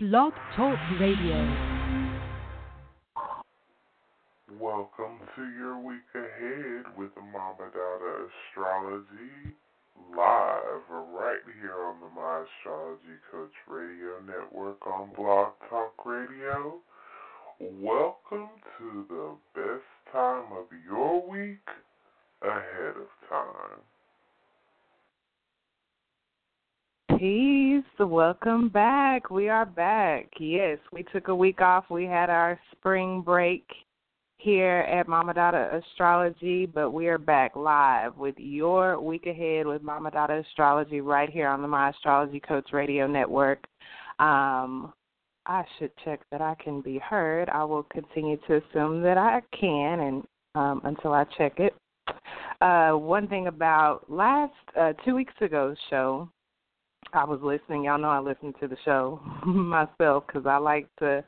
Blog Talk Radio. Welcome to your week ahead with Mama Dada Astrology live right here on the My Astrology Coach Radio Network on Blog Talk Radio. Welcome to the best time of your week ahead of time. Peace. Welcome back. We are back. Yes, we took a week off. We had our spring break here at Mama Dada Astrology, but we are back live with your week ahead with Mama Dada Astrology right here on the My Astrology Coach Radio Network. Um, I should check that I can be heard. I will continue to assume that I can, and um, until I check it. Uh, one thing about last uh, two weeks ago's show, I was listening. Y'all know I listen to the show myself because I like to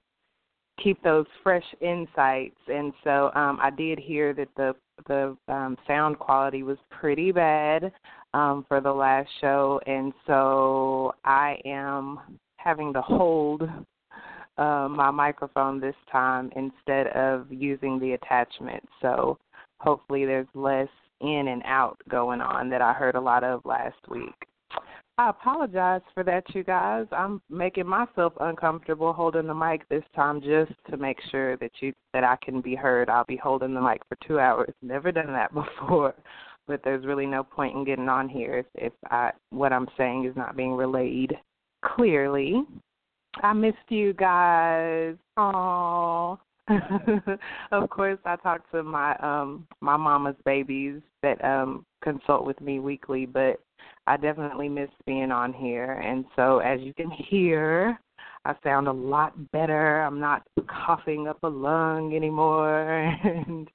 keep those fresh insights. And so um, I did hear that the the um, sound quality was pretty bad um, for the last show, and so I am having to hold uh, my microphone this time instead of using the attachment. So hopefully there's less in and out going on that I heard a lot of last week. I apologize for that, you guys. I'm making myself uncomfortable holding the mic this time just to make sure that you that I can be heard. I'll be holding the mic for two hours. Never done that before, but there's really no point in getting on here if, if I what I'm saying is not being relayed clearly. I missed you guys. Aww. of course, I talk to my um my mama's babies that um consult with me weekly, but I definitely miss being on here. And so, as you can hear, I sound a lot better. I'm not coughing up a lung anymore, and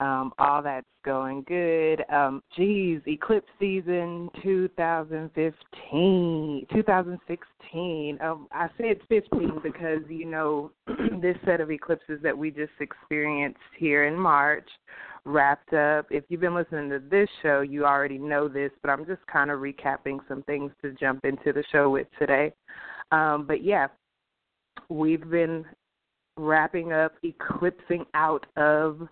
um, all that's going good. Um, geez, eclipse season 2015, 2016. Um, I said 15 because you know this set of eclipses that we just experienced here in March wrapped up. If you've been listening to this show, you already know this, but I'm just kind of recapping some things to jump into the show with today. Um, but yeah, we've been wrapping up, eclipsing out of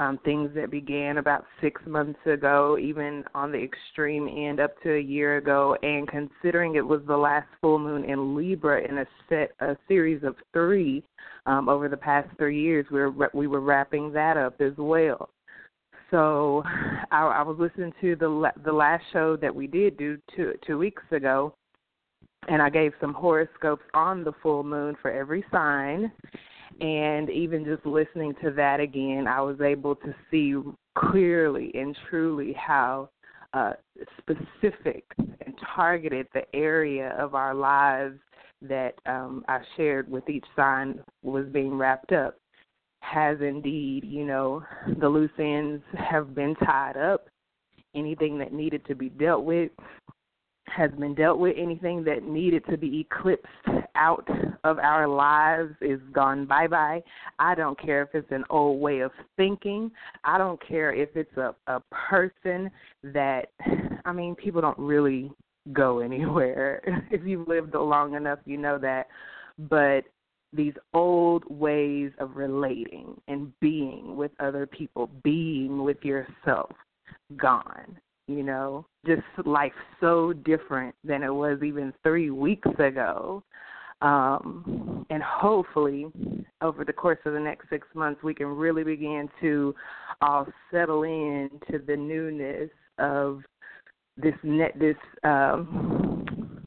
um, things that began about six months ago, even on the extreme end up to a year ago, and considering it was the last full moon in Libra in a set a series of three um, over the past three years, we were we were wrapping that up as well so I, I was listening to the the last show that we did do two two weeks ago, and I gave some horoscopes on the full moon for every sign. And even just listening to that again, I was able to see clearly and truly how uh, specific and targeted the area of our lives that um, I shared with each sign was being wrapped up has indeed, you know, the loose ends have been tied up. Anything that needed to be dealt with has been dealt with. Anything that needed to be eclipsed out of our lives is gone bye bye. I don't care if it's an old way of thinking. I don't care if it's a, a person that, I mean, people don't really go anywhere. if you've lived long enough, you know that. But these old ways of relating and being with other people, being with yourself, gone. You know, just life so different than it was even three weeks ago. Um, and hopefully, over the course of the next six months, we can really begin to all settle in to the newness of this net this um,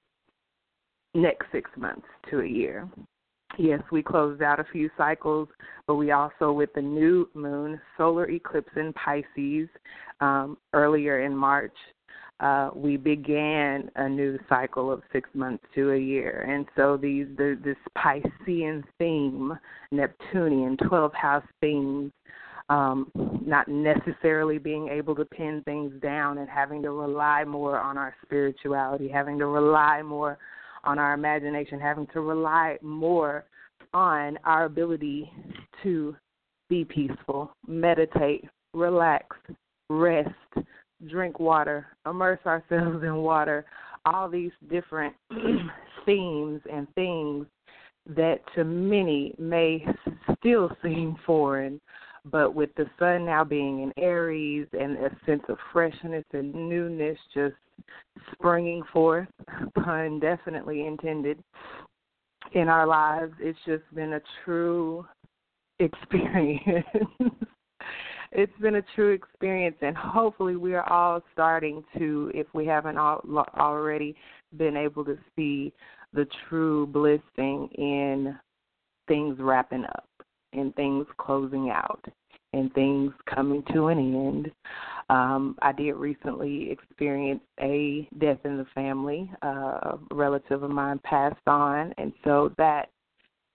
next six months to a year. Yes, we closed out a few cycles, but we also, with the new moon solar eclipse in Pisces um, earlier in March, uh, we began a new cycle of six months to a year. And so these the, this Piscean theme, Neptunian, 12 house themes, um, not necessarily being able to pin things down and having to rely more on our spirituality, having to rely more on our imagination, having to rely more on our ability to be peaceful, meditate, relax, rest, drink water, immerse ourselves in water, all these different themes and things that to many may still seem foreign, but with the sun now being in Aries and a sense of freshness and newness just springing forth, pun definitely intended, in our lives, it's just been a true experience. it's been a true experience, and hopefully, we are all starting to, if we haven't all, already, been able to see the true blessing in things wrapping up and things closing out and things coming to an end. Um, I did recently experience a death in the family. Uh, a relative of mine passed on, and so that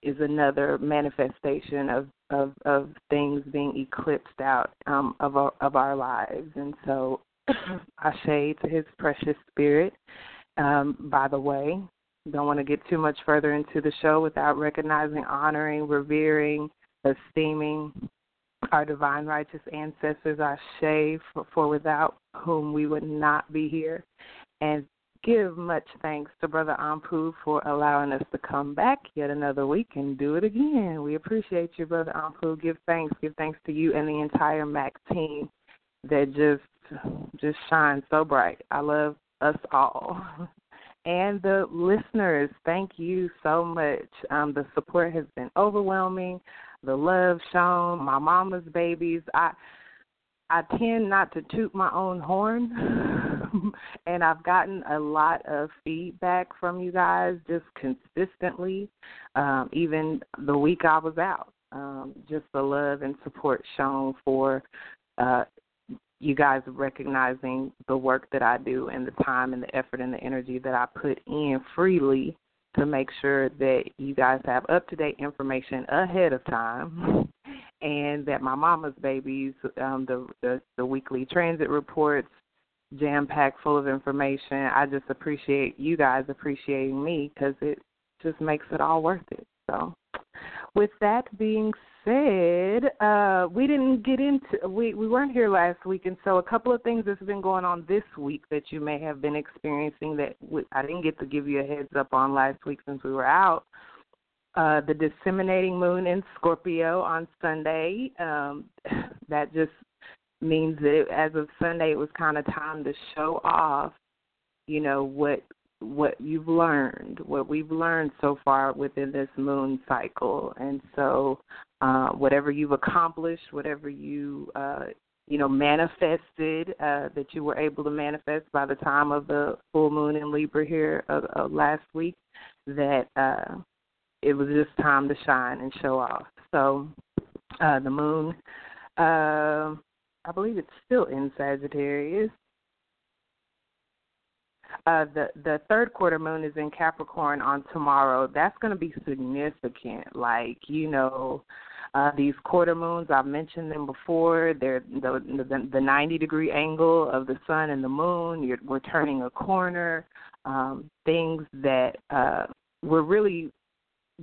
is another manifestation of of, of things being eclipsed out um, of our, of our lives. And so, I say to his precious spirit. Um, by the way, don't want to get too much further into the show without recognizing, honoring, revering, esteeming our divine righteous ancestors, our shave, for, without whom we would not be here. And give much thanks to Brother Ampu for allowing us to come back yet another week and do it again. We appreciate you, Brother Ampu. Give thanks, give thanks to you and the entire MAC team that just just shines so bright. I love us all. And the listeners, thank you so much. Um, the support has been overwhelming the love shown, my mama's babies. I I tend not to toot my own horn, and I've gotten a lot of feedback from you guys just consistently. Um, even the week I was out, um, just the love and support shown for uh, you guys recognizing the work that I do and the time and the effort and the energy that I put in freely to make sure that you guys have up to date information ahead of time and that my mama's babies um the the, the weekly transit reports jam packed full of information. I just appreciate you guys appreciating me because it just makes it all worth it. So with that being said, uh, we didn't get into we we weren't here last week, and so a couple of things that's been going on this week that you may have been experiencing that we, I didn't get to give you a heads up on last week since we were out. Uh, the disseminating moon in Scorpio on Sunday. Um, that just means that it, as of Sunday, it was kind of time to show off, you know, what what you've learned, what we've learned so far within this moon cycle. And so, uh, whatever you've accomplished, whatever you, uh, you know, manifested uh, that you were able to manifest by the time of the full moon in Libra here uh, uh, last week, that uh, it was just time to shine and show off. So, uh, the moon, I believe it's still in Sagittarius. Uh, the the third quarter moon is in Capricorn on tomorrow. That's going to be significant. Like you know, uh, these quarter moons I've mentioned them before. They're the the, the 90 degree angle of the sun and the moon. You're, we're turning a corner. Um, things that uh, we're really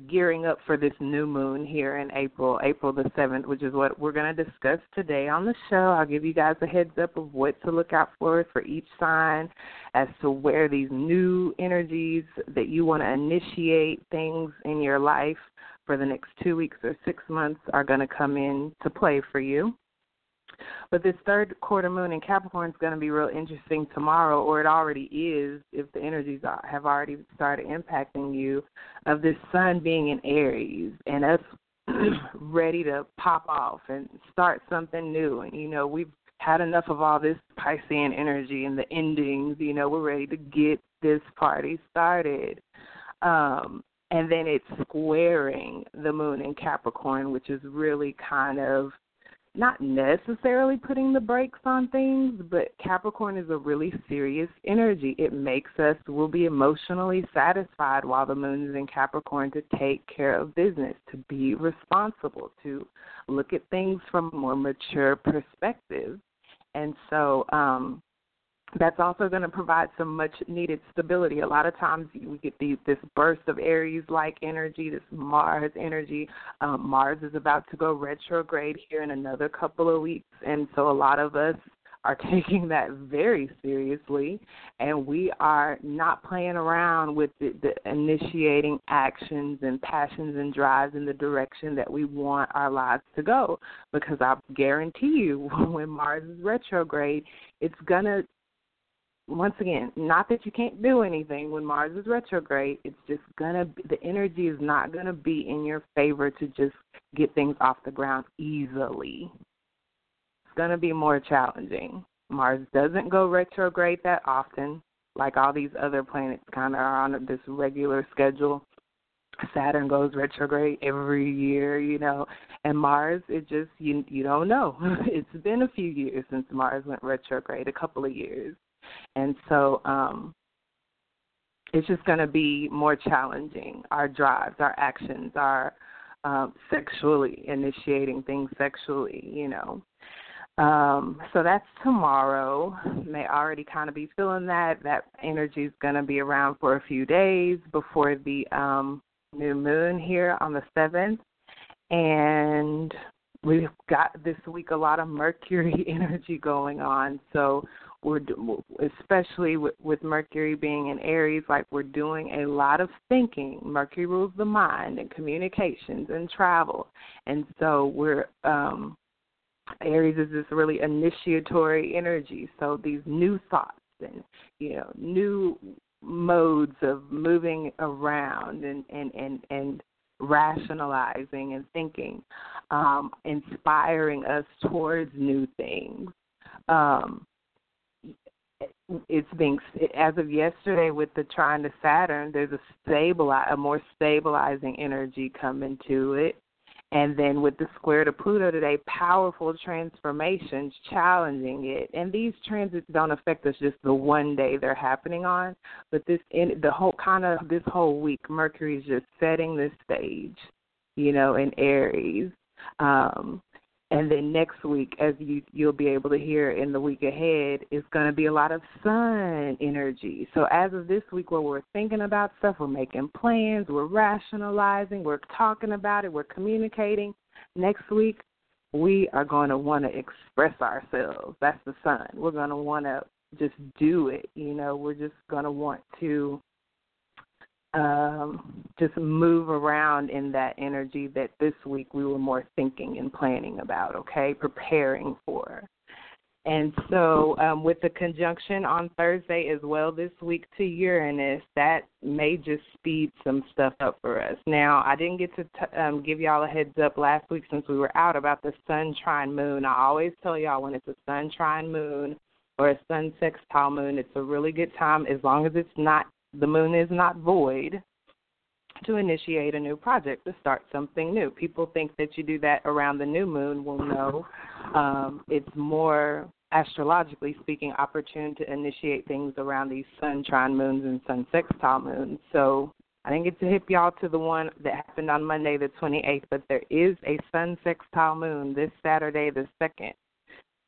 gearing up for this new moon here in April, April the 7th, which is what we're going to discuss today on the show. I'll give you guys a heads up of what to look out for for each sign as to where these new energies that you want to initiate things in your life for the next two weeks or six months are going to come in to play for you. But this third quarter moon in Capricorn is going to be real interesting tomorrow, or it already is if the energies have already started impacting you, of this sun being in Aries and us ready to pop off and start something new. And, you know, we've had enough of all this Piscean energy and the endings. You know, we're ready to get this party started. Um, and then it's squaring the moon in Capricorn, which is really kind of not necessarily putting the brakes on things, but Capricorn is a really serious energy. It makes us, we'll be emotionally satisfied while the moon is in Capricorn to take care of business, to be responsible, to look at things from a more mature perspective. And so, um, that's also going to provide some much needed stability. A lot of times we get this burst of Aries like energy, this Mars energy. Um, Mars is about to go retrograde here in another couple of weeks, and so a lot of us are taking that very seriously, and we are not playing around with the, the initiating actions and passions and drives in the direction that we want our lives to go. Because I guarantee you, when Mars is retrograde, it's gonna once again, not that you can't do anything when Mars is retrograde. It's just gonna be, the energy is not gonna be in your favor to just get things off the ground easily. It's gonna be more challenging. Mars doesn't go retrograde that often, like all these other planets kind of are on this regular schedule. Saturn goes retrograde every year, you know, and Mars it just you you don't know. it's been a few years since Mars went retrograde, a couple of years and so um, it's just going to be more challenging. Our drives, our actions, our um, sexually initiating things sexually, you know. Um, so that's tomorrow. May already kind of be feeling that. That energy is going to be around for a few days before the um, new moon here on the 7th. And we've got this week a lot of Mercury energy going on. So we're especially with, with Mercury being in Aries, like we're doing a lot of thinking. Mercury rules the mind and communications and travel, and so we're um, Aries is this really initiatory energy. So these new thoughts and you know new modes of moving around and and and and rationalizing and thinking, um, inspiring us towards new things. Um, it's being as of yesterday with the trine to Saturn. There's a stable, a more stabilizing energy coming to it, and then with the square to Pluto today, powerful transformations challenging it. And these transits don't affect us just the one day they're happening on, but this in the whole kind of this whole week, Mercury is just setting the stage, you know, in Aries. Um, and then next week, as you you'll be able to hear in the week ahead, is going to be a lot of sun energy. So as of this week, where we're thinking about stuff, we're making plans, we're rationalizing, we're talking about it, we're communicating. Next week, we are going to want to express ourselves. That's the sun. We're going to want to just do it. You know, we're just going to want to um, just move around in that energy that this week we were more thinking and planning about, okay, preparing for. And so, um, with the conjunction on Thursday as well this week to Uranus, that may just speed some stuff up for us. Now, I didn't get to t- um, give y'all a heads up last week since we were out about the Sun trine moon. I always tell y'all when it's a Sun trine moon or a Sun sextile moon, it's a really good time as long as it's not the moon is not void to initiate a new project, to start something new. People think that you do that around the new moon. Well, no. Um, it's more astrologically speaking opportune to initiate things around these sun trine moons and sun sextile moons. So I didn't get to hip y'all to the one that happened on Monday the 28th, but there is a sun sextile moon this Saturday the 2nd.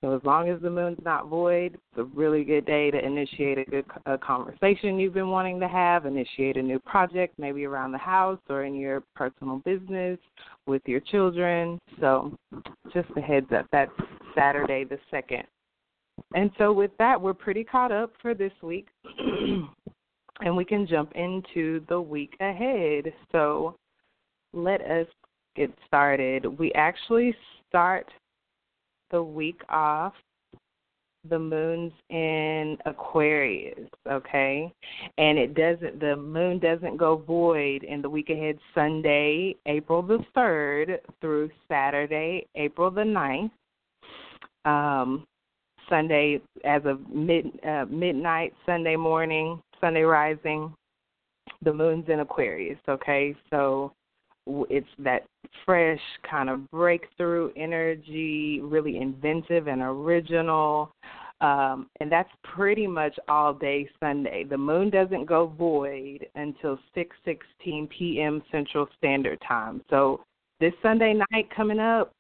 So as long as the moon's not void, it's a really good day to initiate a good a conversation you've been wanting to have, initiate a new project, maybe around the house or in your personal business with your children. So just a heads up, that's Saturday the 2nd. And so with that, we're pretty caught up for this week. and we can jump into the week ahead. So let us get started. We actually start the week off. The moon's in Aquarius, okay? And it doesn't the moon doesn't go void in the week ahead Sunday, April the 3rd through Saturday, April the 9th. Um Sunday as of mid uh, midnight Sunday morning, Sunday rising, the moon's in Aquarius, okay? So it's that fresh kind of breakthrough energy, really inventive and original. Um, and that's pretty much all day Sunday. The moon doesn't go void until 6:16 p.m. Central Standard Time. So this Sunday night coming up,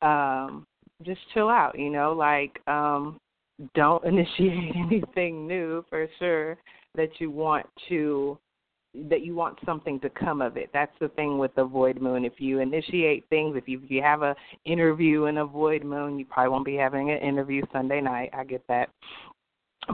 um, just chill out. You know, like um, don't initiate anything new for sure that you want to that you want something to come of it. That's the thing with the void moon. If you initiate things, if you if you have a interview in a void moon, you probably won't be having an interview Sunday night. I get that.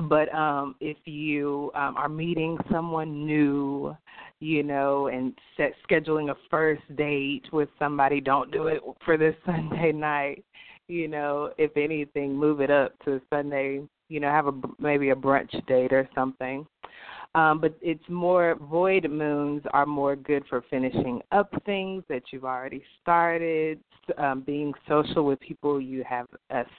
But um if you um are meeting someone new, you know, and set, scheduling a first date with somebody, don't do it for this Sunday night. You know, if anything, move it up to Sunday. You know, have a maybe a brunch date or something um, but it's more void moons are more good for finishing up things that you've already started, um, being social with people you have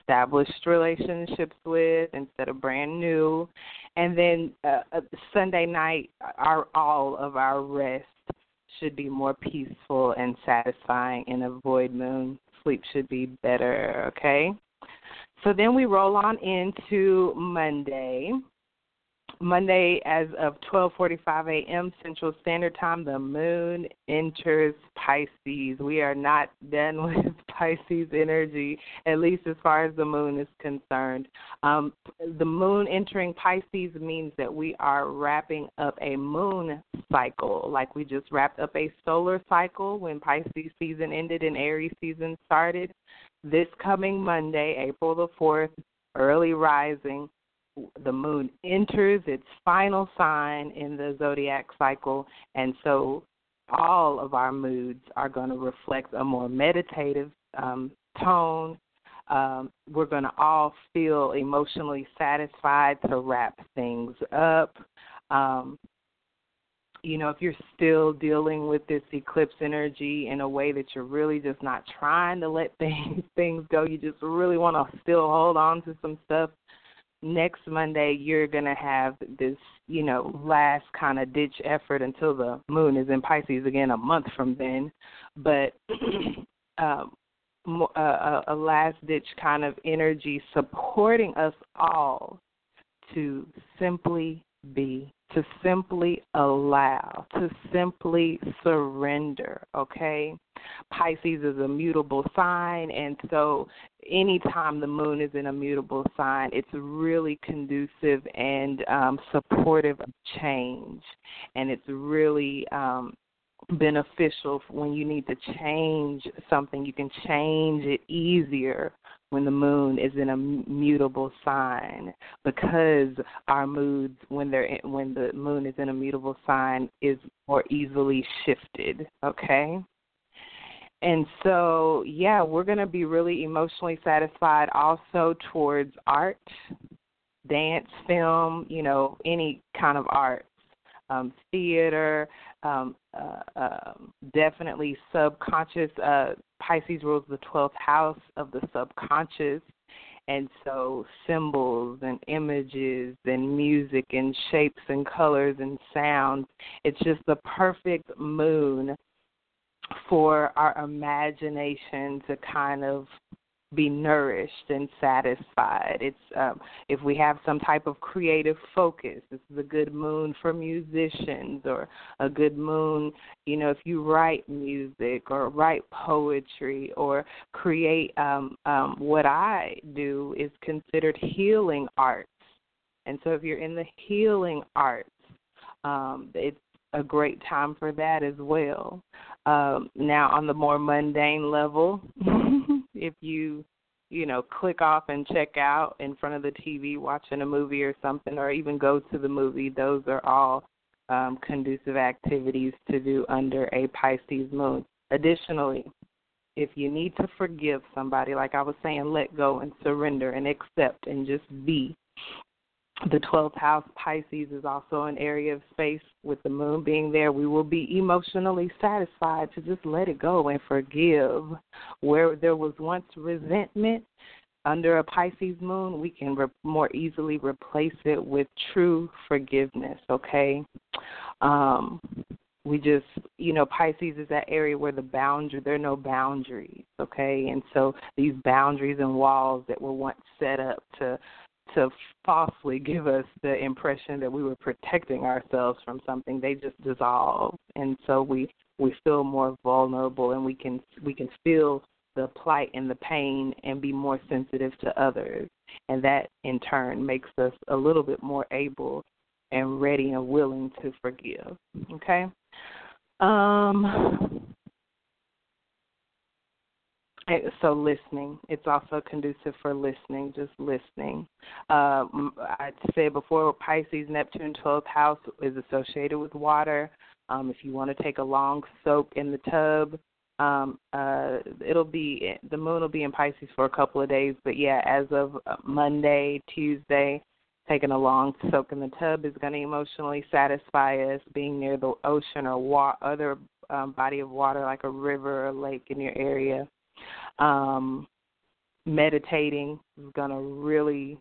established relationships with instead of brand new, and then uh, uh, Sunday night, our all of our rest should be more peaceful and satisfying in a void moon. Sleep should be better. Okay. So then we roll on into Monday. Monday, as of 12:45 a.m. Central Standard Time, the moon enters Pisces. We are not done with Pisces energy, at least as far as the moon is concerned. Um, the moon entering Pisces means that we are wrapping up a moon cycle, like we just wrapped up a solar cycle when Pisces season ended and Aries season started. This coming Monday, April the 4th, early rising the moon enters its final sign in the zodiac cycle, and so all of our moods are going to reflect a more meditative um, tone. Um, we're going to all feel emotionally satisfied to wrap things up. Um, you know, if you're still dealing with this eclipse energy in a way that you're really just not trying to let things things go, you just really want to still hold on to some stuff next Monday you're to have this, you know, last kind of ditch effort until the moon is in Pisces again a month from then. But um, a, a last ditch kind of energy supporting us all to simply be to simply allow, to simply surrender, okay? Pisces is a mutable sign, and so anytime the moon is in a mutable sign, it's really conducive and um, supportive of change, and it's really um, beneficial when you need to change something. You can change it easier when the moon is in a mutable sign because our moods when they're in, when the moon is in a mutable sign is more easily shifted okay? And so yeah we're going to be really emotionally satisfied also towards art dance film you know any kind of art um, theater, um, uh, uh, definitely subconscious. Uh, Pisces rules the 12th house of the subconscious. And so symbols and images and music and shapes and colors and sounds, it's just the perfect moon for our imagination to kind of be nourished and satisfied. It's um, if we have some type of creative focus. This is a good moon for musicians, or a good moon, you know, if you write music or write poetry or create. Um, um, what I do is considered healing arts, and so if you're in the healing arts, um, it's a great time for that as well. Um, now, on the more mundane level. if you you know click off and check out in front of the TV watching a movie or something or even go to the movie those are all um, conducive activities to do under a Pisces moon. Additionally if you need to forgive somebody like I was saying let go and surrender and accept and just be the 12th house Pisces is also an area of space with the moon being there. We will be emotionally satisfied to just let it go and forgive. Where there was once resentment under a Pisces moon, we can re- more easily replace it with true forgiveness, okay? Um, we just you know pisces is that area where the boundary there are no boundaries okay and so these boundaries and walls that were once set up to to falsely give us the impression that we were protecting ourselves from something they just dissolve and so we we feel more vulnerable and we can we can feel the plight and the pain and be more sensitive to others and that in turn makes us a little bit more able and ready and willing to forgive. Okay? Um so listening. It's also conducive for listening just listening. Uh, i said before pisces neptune 12th house is associated with water. Um, if you want to take a long soak in the tub um, uh, it'll be the moon will be in pisces for a couple of days. But yeah as of uh, monday tuesday taking a long soak in the tub is going to emotionally satisfy us. Being near the ocean or wa- other um, body of water like a river or lake in your area um, meditating is going to really,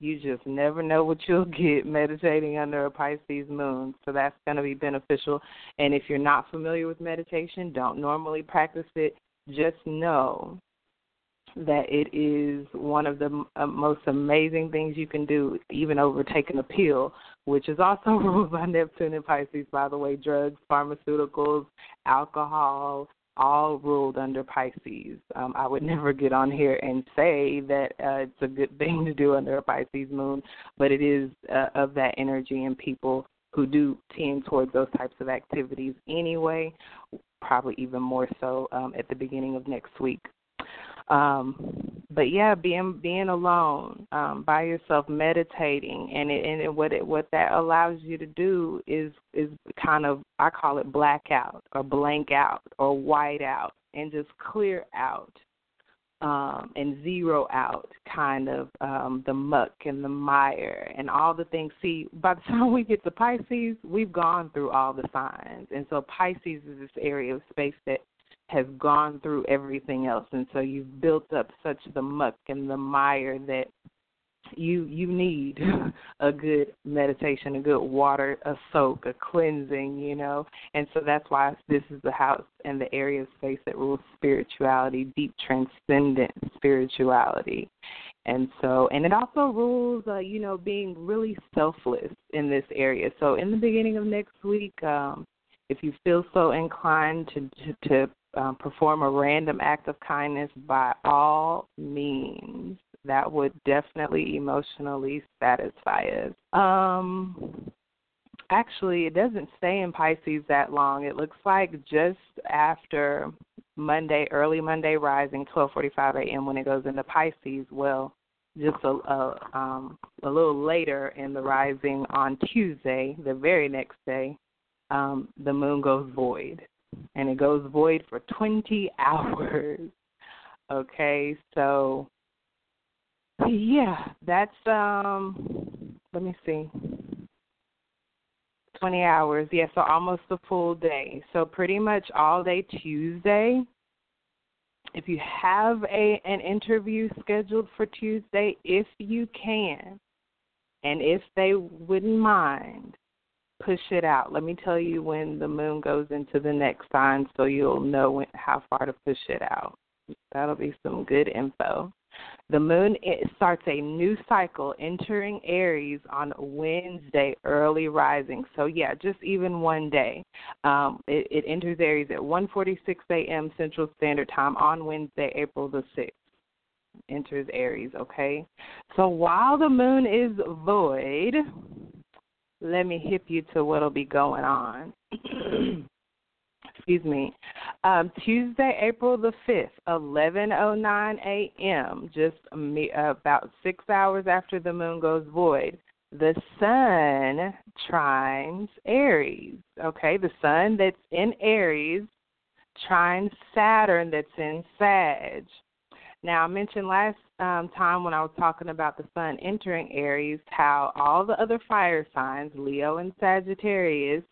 you just never know what you'll get meditating under a Pisces moon. So that's going to be beneficial. And if you're not familiar with meditation, don't normally practice it, just know that it is one of the uh, most amazing things you can do, even over taking a pill, which is also ruled by Neptune and Pisces, by the way, drugs, pharmaceuticals, alcohol, all ruled under Pisces. Um, I would never get on here and say that uh, it's a good thing to do under a Pisces moon, but it is uh, of that energy and people who do tend towards those types of activities anyway, probably even more so um, at the beginning of next week. Um, but yeah, being being alone um, by yourself, meditating, and it, and it, what it, what that allows you to do is is kind of I call it blackout or blank out or white out, and just clear out um, and zero out kind of um, the muck and the mire and all the things. See, by the time we get to Pisces, we've gone through all the signs, and so Pisces is this area of space that has gone through everything else and so you've built up such the muck and the mire that you you need a good meditation, a good water, a soak, a cleansing, you know. And so that's why this is the house and the area of space that rules spirituality, deep transcendent spirituality. And so, and it also rules, uh, you know, being really selfless in this area. So, in the beginning of next week, um, if you feel so inclined to to, to um, perform a random act of kindness by all means. That would definitely emotionally satisfy us. Um, actually, it doesn't stay in Pisces that long. It looks like just after Monday, early Monday rising, 12:45 a.m. when it goes into Pisces. Well, just a, a um a little later in the rising on Tuesday, the very next day, um, the moon goes void and it goes void for 20 hours. Okay, so yeah, that's um let me see. 20 hours. Yeah, so almost a full day. So pretty much all day Tuesday. If you have a an interview scheduled for Tuesday, if you can, and if they wouldn't mind, push it out. Let me tell you when the moon goes into the next sign so you'll know when, how far to push it out. That'll be some good info. The moon starts a new cycle entering Aries on Wednesday, early rising. So yeah, just even one day. Um, it, it enters Aries at 1:46 a.m. Central Standard Time on Wednesday, April the 6th. Enters Aries. Okay. So while the moon is void, let me hip you to what'll be going on. Excuse me. Um, Tuesday, April the 5th, 11:09 a.m., just me, about 6 hours after the moon goes void, the sun trines Aries. Okay, the sun that's in Aries trines Saturn that's in Sag. Now, I mentioned last um, time when I was talking about the sun entering Aries, how all the other fire signs, Leo and Sagittarius,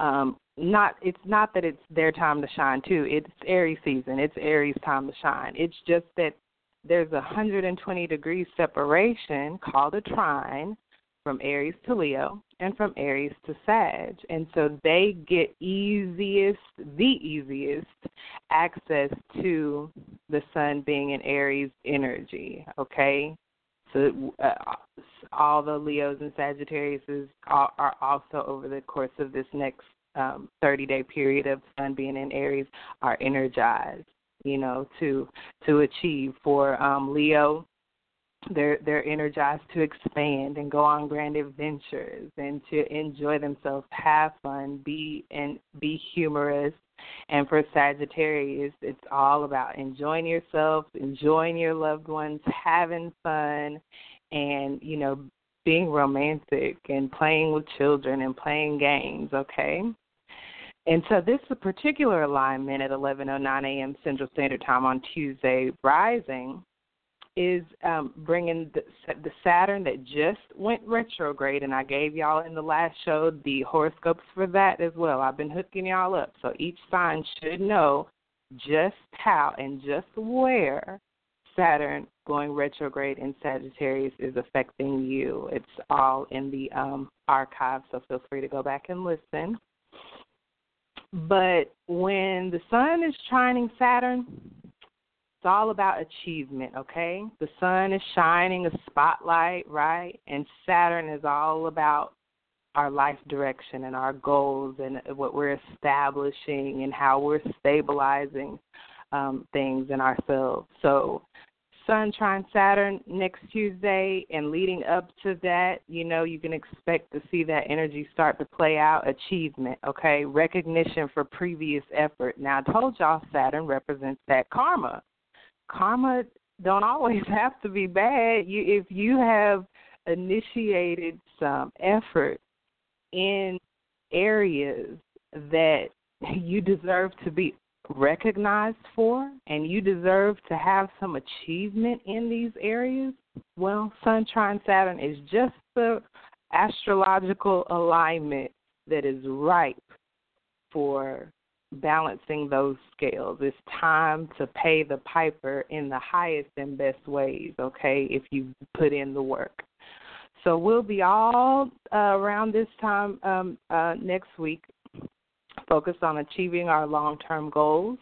um, not it's not that it's their time to shine too. It's Aries season. It's Aries time to shine. It's just that there's a 120 degree separation called a trine from Aries to Leo and from Aries to Sag. And so they get easiest, the easiest access to the sun being in Aries energy, okay? So uh, all the Leos and Sagittarius are, also over the course of this next um, 30 day period of sun being in Aries are energized, you know, to to achieve for um, Leo they're they're energized to expand and go on grand adventures and to enjoy themselves, have fun, be and be humorous. And for Sagittarius, it's all about enjoying yourself, enjoying your loved ones, having fun, and you know being romantic and playing with children and playing games. Okay. And so this particular alignment at 11:09 a.m. Central Standard Time on Tuesday rising is um, bringing the, the Saturn that just went retrograde, and I gave y'all in the last show the horoscopes for that as well. I've been hooking y'all up, so each sign should know just how and just where Saturn going retrograde in Sagittarius is affecting you. It's all in the um, archive, so feel free to go back and listen. But when the sun is shining Saturn, it's all about achievement, okay? The sun is shining a spotlight, right? And Saturn is all about our life direction and our goals and what we're establishing and how we're stabilizing um, things in ourselves. So, Sun trine Saturn next Tuesday, and leading up to that, you know, you can expect to see that energy start to play out. Achievement, okay, recognition for previous effort. Now, I told y'all Saturn represents that karma karma don't always have to be bad. You if you have initiated some effort in areas that you deserve to be recognized for and you deserve to have some achievement in these areas, well, Sun trine Saturn is just the astrological alignment that is ripe for balancing those scales. It's time to pay the piper in the highest and best ways, okay, if you put in the work. So we'll be all uh, around this time um, uh, next week focused on achieving our long term goals.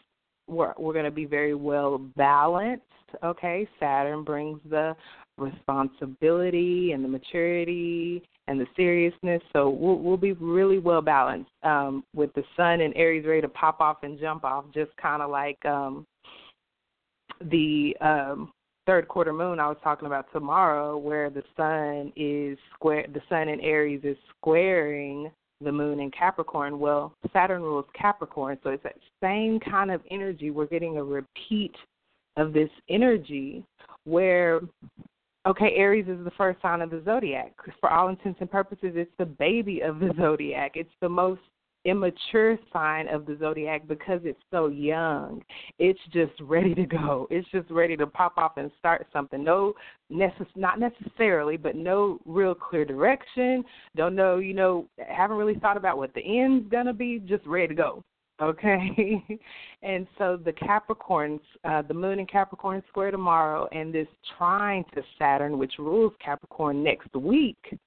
We're, we're going to be very well balanced, okay? Saturn brings the responsibility and the maturity and the seriousness. So we'll, we'll be really well balanced um, with the sun and Aries ready to pop off and jump off, just kind of like um, the um, third quarter moon I was talking about tomorrow, where the sun is square. The sun in Aries is squaring the moon in Capricorn. Well, Saturn rules Capricorn, so it's that same kind of energy. We're getting a repeat of this energy where Okay, Aries is the first sign of the zodiac. For all intents and purposes, it's the baby of the zodiac. It's the most immature sign of the zodiac because it's so young. It's just ready to go. It's just ready to pop off and start something. No, necess- not necessarily, but no real clear direction. Don't know, you know, haven't really thought about what the end's gonna be. Just ready to go. Okay, and so the Capricorns, uh, the Moon in Capricorn square tomorrow, and this trine to Saturn, which rules Capricorn next week,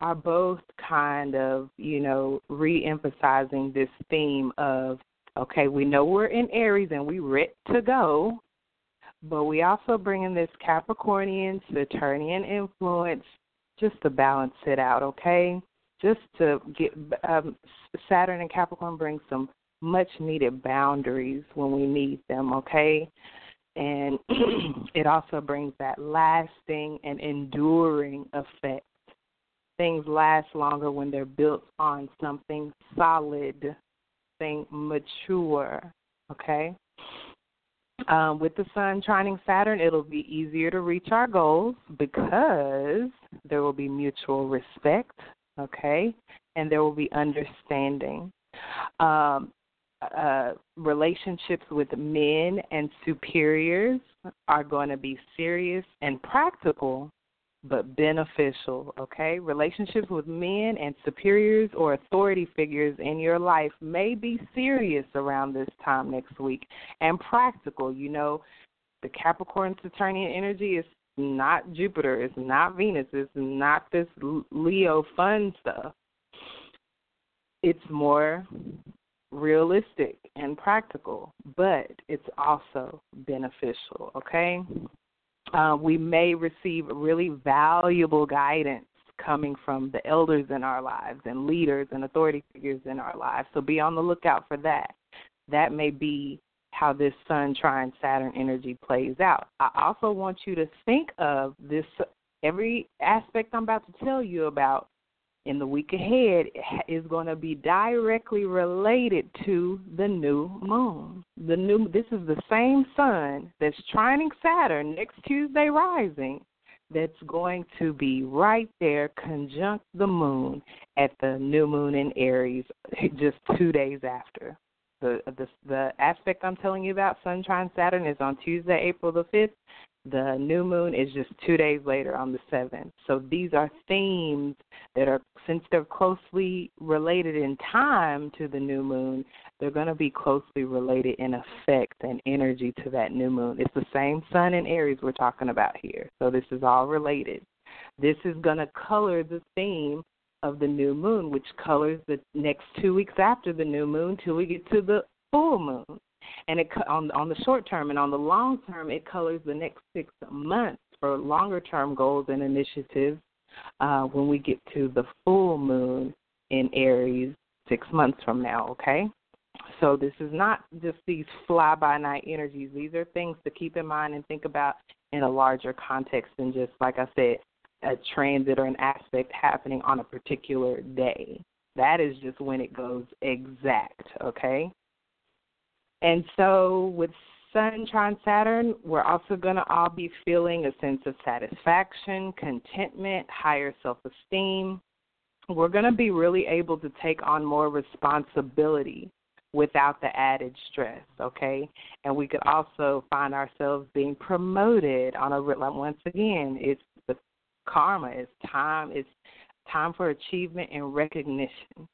are both kind of, you know, re-emphasizing this theme of, okay, we know we're in Aries and we're ready to go, but we also bring in this Capricornian, Saturnian influence just to balance it out, okay? Just to get um, Saturn and Capricorn bring some much needed boundaries when we need them, okay? And it also brings that lasting and enduring effect. Things last longer when they're built on something solid, thing mature, okay? Um, with the sun trining Saturn, it'll be easier to reach our goals because there will be mutual respect, okay, and there will be understanding. Um, uh, relationships with men and superiors are going to be serious and practical, but beneficial, okay? Relationships with men and superiors or authority figures in your life may be serious around this time next week and practical. You know, the Capricorn Saturnian energy is not Jupiter, it's not Venus, it's not this Leo fun stuff. It's more realistic and practical, but it's also beneficial, okay? Uh, we may receive really valuable guidance coming from the elders in our lives and leaders and authority figures in our lives. So be on the lookout for that. That may be how this Sun trine Saturn energy plays out. I also want you to think of this every aspect I'm about to tell you about in the week ahead is going to be directly related to the new moon. The new this is the same sun that's trining Saturn next Tuesday rising that's going to be right there conjunct the moon at the new moon in Aries eh, just 2 days after. The the the aspect I'm telling you about Sun trine Saturn is on Tuesday, April the 5th. The new moon is just two days later on the 7th. So these are themes that are, since they're closely related in time to the new moon, they're going to be closely related in effect and energy to that new moon. It's the same sun in Aries we're talking about here. So this is all related. This is going to color the theme of the new moon, which colors the next two weeks after the new moon till we get to the full moon and it on on the short term and on the long term it colors the next six months for longer term goals and initiatives uh, when we get to the full moon in Aries six months from now. Okay. So this is not just these fly by night energies. These are things to keep in mind and think about in a larger context than just like I said, a transit or an aspect happening on a particular day. That is just when it goes exact, okay? And so with Sun trine Saturn, we're also going to all be feeling a sense of satisfaction, contentment, higher self esteem. We're going to be really able to take on more responsibility without the added stress, okay? And we could also find ourselves being promoted on a like once again, it's the karma, it's time, it's time for achievement and recognition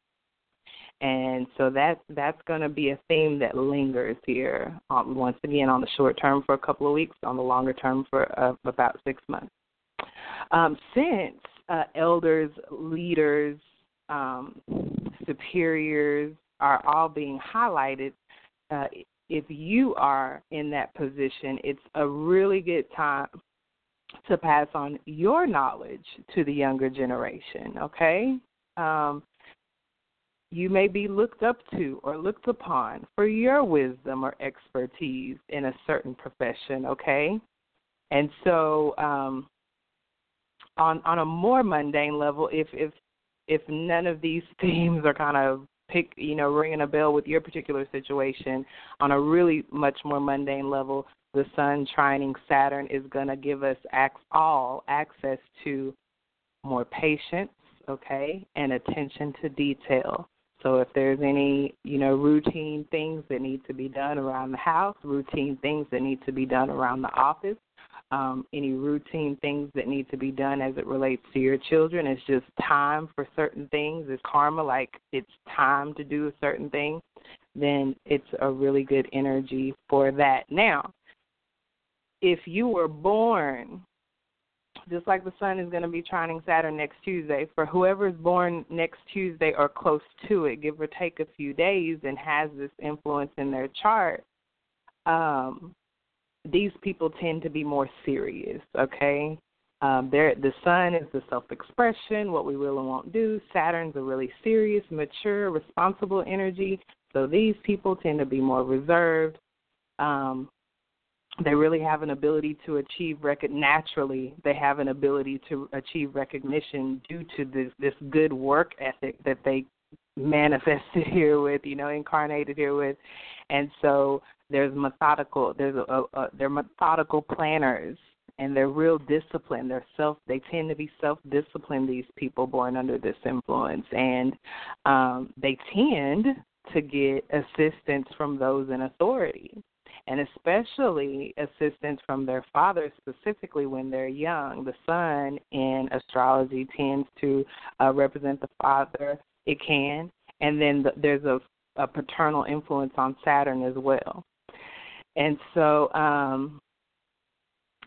and so that that's going to be a theme that lingers here um, once again on the short term for a couple of weeks on the longer term for uh, about six months. Um, since uh, elders leaders um, superiors are all being highlighted uh, if you are in that position it's a really good time to pass on your knowledge to the younger generation okay? Um, you may be looked up to or looked upon for your wisdom or expertise in a certain profession, okay? And so um on on a more mundane level, if if if none of these themes are kind of pick you know ringing a bell with your particular situation on a really much more mundane level the sun trining saturn is going to give us all access to more patience okay and attention to detail so if there's any, you know, routine things that need to be done around the house, routine things that need to be done around the office, um, any routine things that need to be done as it relates to your children, it's just time for certain things. It's karma, like it's time to do a certain thing, then it's a really good energy for that. Now, if you were born just like the sun is going to be trining Saturn next Tuesday, for whoever is born next Tuesday or close to it, give or take a few days, and has this influence in their chart, um, these people tend to be more serious, okay? Um, the sun is the self expression, what we will and won't do. Saturn's a really serious, mature, responsible energy. So these people tend to be more reserved. Um, they really have an ability to achieve rec- naturally they have an ability to achieve recognition due to this this good work ethic that they manifested here with you know incarnated here with. And so there's methodical there's a, a, they're methodical planners and they're real disciplined. They're self they tend to be self disciplined these people born under this influence. And um they tend to get assistance from those in authority and especially assistance from their father, specifically when they're young. The sun in astrology tends to uh, represent the father. It can, and then the, there's a, a paternal influence on Saturn as well. And so, um,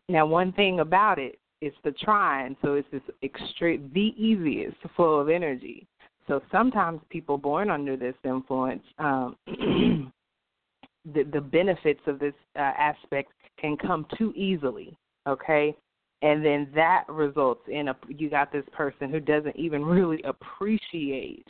now one thing about it, it's the trine, so it's this extreme, the easiest flow of energy. So sometimes people born under this influence um, the, the benefits of this uh, aspect can come too easily, okay? And then that results in a you got this person who doesn't even really appreciate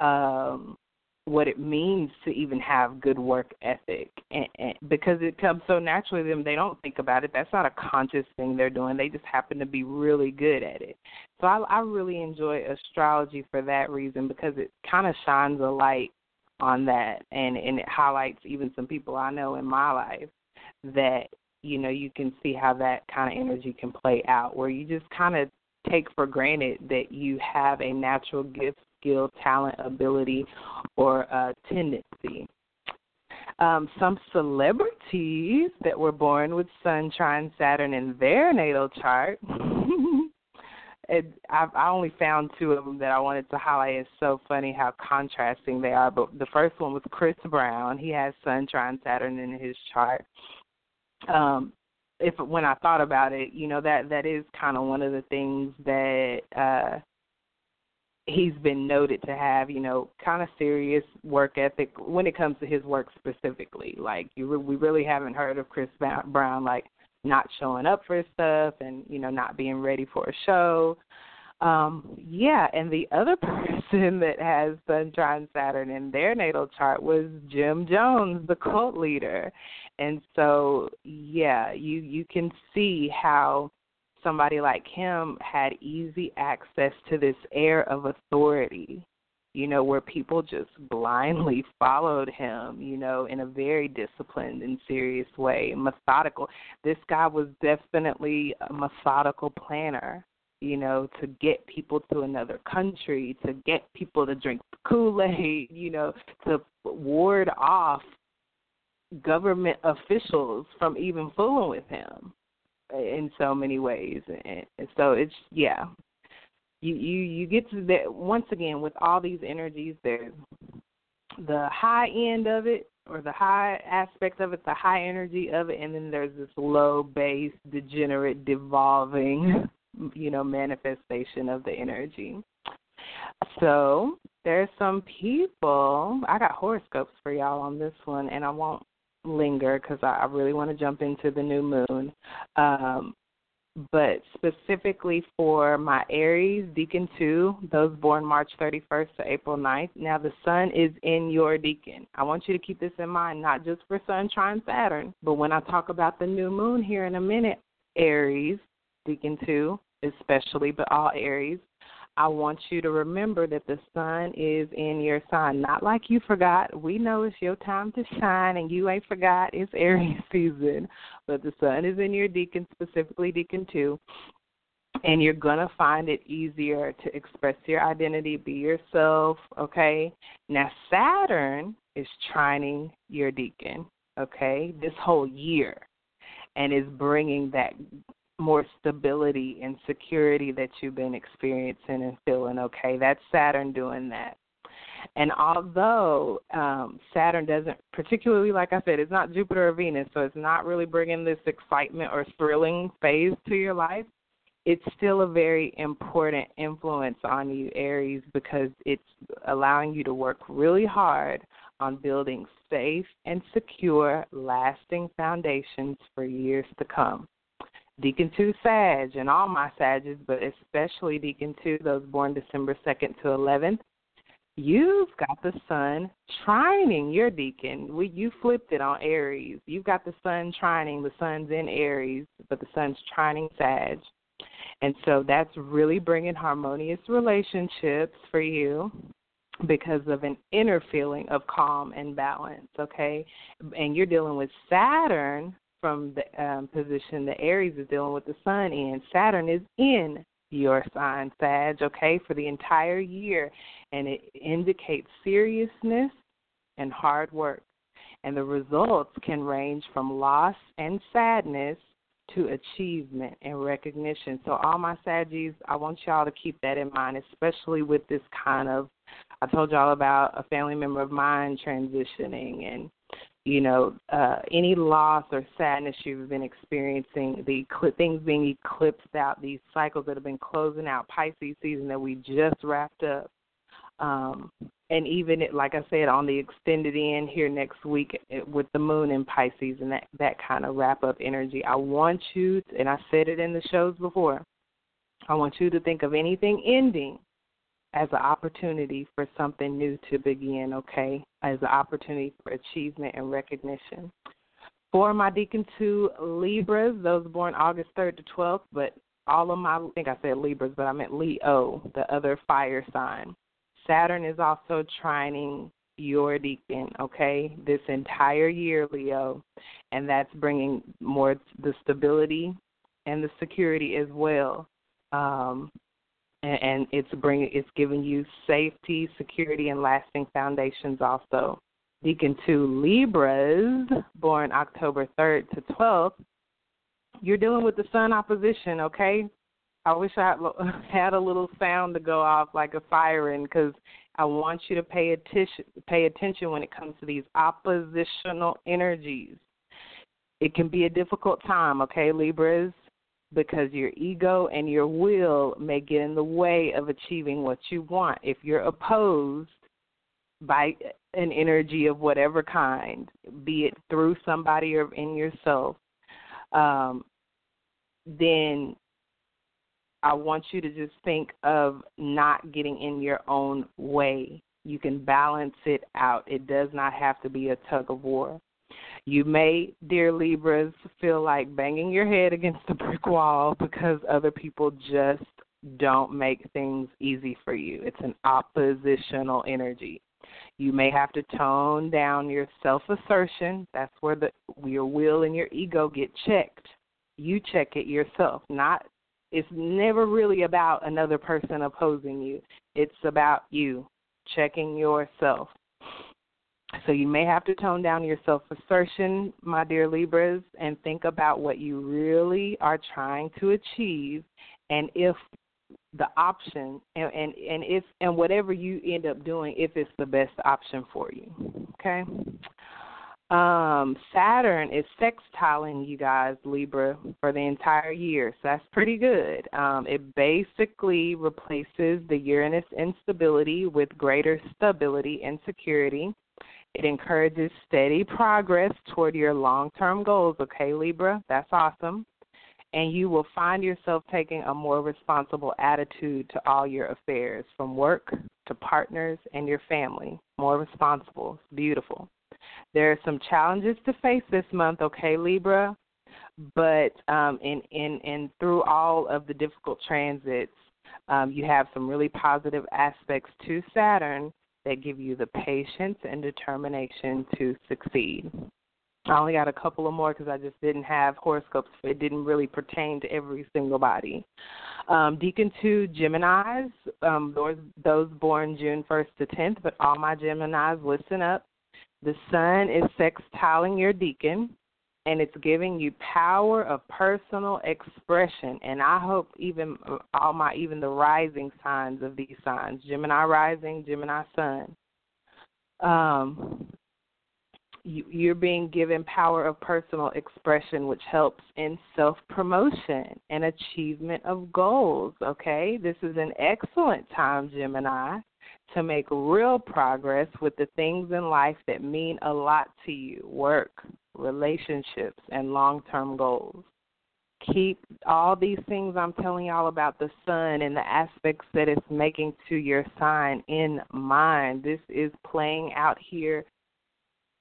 um, what it means to even have good work ethic. And, and because it comes so naturally to them they don't think about it. That's not a conscious thing they're doing. They just happen to be really good at it. So i i really enjoy astrology for that reason because it kind of shines a light on that and and it highlights even some people i know in my life that you know you can see how that kind of energy can play out where you just kind of take for granted that you have a natural gift skill, talent, ability, or uh, tendency. Um, some celebrities that were born with Sun, Trine, Saturn in their natal chart. It, I've, I only found two of them that I wanted to highlight. It's so funny how contrasting they are. But the first one was Chris Brown. He has Sun, Trine, Saturn in his chart. Um, if when I thought about it, you know that that is kind of one of the things that uh he's been noted to have, you know, kind of serious work ethic when it comes to his work specifically. Like you, we really haven't heard of Chris Brown like not showing up for stuff and you know not being ready for a show. Um, yeah, and the other person that has Sun Trine Saturn in their natal chart was Jim Jones, the cult leader. And so, yeah, you you can see how somebody like him had easy access to this air of authority, you know, where people just blindly followed him, you know, in a very disciplined and serious way, methodical. This guy was definitely a methodical planner, you know, to get people to another country, to get people to drink Kool Aid, you know, to ward off government officials from even fooling with him in so many ways and, so it's yeah you you you get to that once again with all these energies there's the high end of it or the high aspect of it the high energy of it and then there's this low base degenerate devolving you know manifestation of the energy so there's some people i got horoscopes for y'all on this one and i won't linger because I, I really want to jump into the new moon. Um, but specifically for my Aries, Decan 2, those born March 31st to April 9th. Now, the sun is in your Decan. I want you to keep this in mind, not just for Sun, Trine, Saturn, but when I talk about the new moon here in a minute, Aries, Decan 2, especially, but all Aries, I want you to remember that the sun is in your sign. Not like you forgot. We know it's your time to shine and you ain't forgot. It's Aries season. But the sun is in your decan, specifically Decan 2. And you're going to find it easier to express your identity, be yourself, okay? Now, Saturn is trining your decan, okay, this whole year and is bringing that more stability and security that you've been experiencing and feeling okay. That's Saturn doing that. And although um, Saturn doesn't, particularly like I said, it's not Jupiter or Venus, so it's not really bringing this excitement or thrilling phase to your life, it's still a very important influence on you, Aries, because it's allowing you to work really hard on building safe and secure, lasting foundations for years to come. Decan 2 Sag and all my Sages, but especially Decan 2, those born December 2nd to 11th, you've got the sun trining your Decan. We, you flipped it on Aries. You've got the sun trining. The sun's in Aries, but the sun's trining Sag. And so that's really bringing harmonious relationships for you because of an inner feeling of calm and balance, okay? And you're dealing with Saturn from the um, position the Aries is dealing with the sun in. Saturn is in your sign, Sag, okay, for the entire year. And it indicates seriousness and hard work. And the results can range from loss and sadness to achievement and recognition. So, all my Saggies, I want y'all to keep that in mind, especially with this kind of. I told y'all about a family member of mine transitioning and you know, uh, any loss or sadness you've been experiencing, the things being eclipsed out, these cycles that have been closing out, Pisces season that we just wrapped up, um, and even it, like I said, on the extended end here next week it, with the moon in Pisces and that that kind of wrap up energy. I want you, and I said it in the shows before. I want you to think of anything ending as an opportunity for something new to begin, okay? As an opportunity for achievement and recognition. For my Decan 2 Libras, those born August 3rd to 12th, but all of my, I think I said Libras, but I meant Leo, the other fire sign. Saturn is also trining your decan, okay, this entire year, Leo, and that's bringing more the stability and the security as well. Um, and, it's bringing, it's giving you safety, security, and lasting foundations also. Decan 2 Libras, born October 3rd to 12th, you're dealing with the sun opposition, okay? I wish I had a little sound to go off like a siren because I want you to pay attention pay attention when it comes to these oppositional energies. It can be a difficult time, okay, Libras, because your ego and your will may get in the way of achieving what you want. If you're opposed by an energy of whatever kind, be it through somebody or in yourself, um, then I want you to just think of not getting in your own way. You can balance it out. It does not have to be a tug of war. You may, dear Libras, feel like banging your head against the brick wall because other people just don't make things easy for you. It's an oppositional energy. You may have to tone down your self assertion. That's where the your will and your ego get checked. You check it yourself, not it's never really about another person opposing you. It's about you checking yourself. So you may have to tone down your self assertion, my dear Libras, and think about what you really are trying to achieve and if the option and, and, and if and whatever you end up doing if it's the best option for you. Okay? Um, Saturn is sextiling you guys, Libra, for the entire year. So that's pretty good. Um, it basically replaces the Uranus instability with greater stability and security. It encourages steady progress toward your long term goals, okay, Libra? That's awesome. And you will find yourself taking a more responsible attitude to all your affairs, from work to partners and your family. More responsible. Beautiful. There are some challenges to face this month, okay, Libra? But um, in, in, in through all of the difficult transits, um, you have some really positive aspects to Saturn that give you the patience and determination to succeed. I only got a couple of more because I just didn't have horoscopes. It didn't really pertain to every single body. Um, Decan 2 Geminis, um, those, those born June 1st to 10th, but all my Geminis, listen up. The sun is sextiling your decan, and it's giving you power of personal expression. And I hope even all my even the rising signs of these signs, Gemini rising, Gemini sun. Um, you, you're being given power of personal expression, which helps in self promotion and achievement of goals. Okay, this is an excellent time, Gemini to make real progress with the things in life that mean a lot to you work, relationships, and long term goals. Keep all these things I'm telling y'all about the sun and the aspects that it's making to your sign in mind. This is playing out here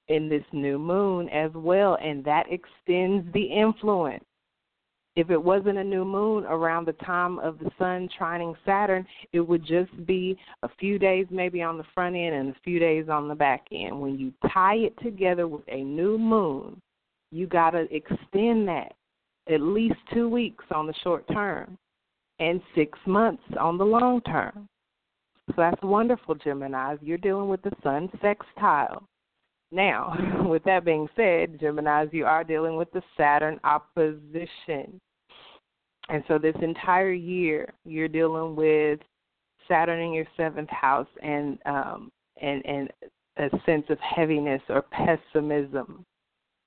in this new moon as well, and that extends the influence if it wasn't a new moon around the time of the sun trining Saturn, it would just be a few days maybe on the front end and a few days on the back end. When you tie it together with a new moon, you got to extend that at least two weeks on the short term and six months on the long term. So that's wonderful, Gemini. You're dealing with the sun sextile. Now, with that being said, Geminis, you are dealing with the Saturn opposition. And so this entire year, you're dealing with Saturn in your seventh house and um, and and a sense of heaviness or pessimism,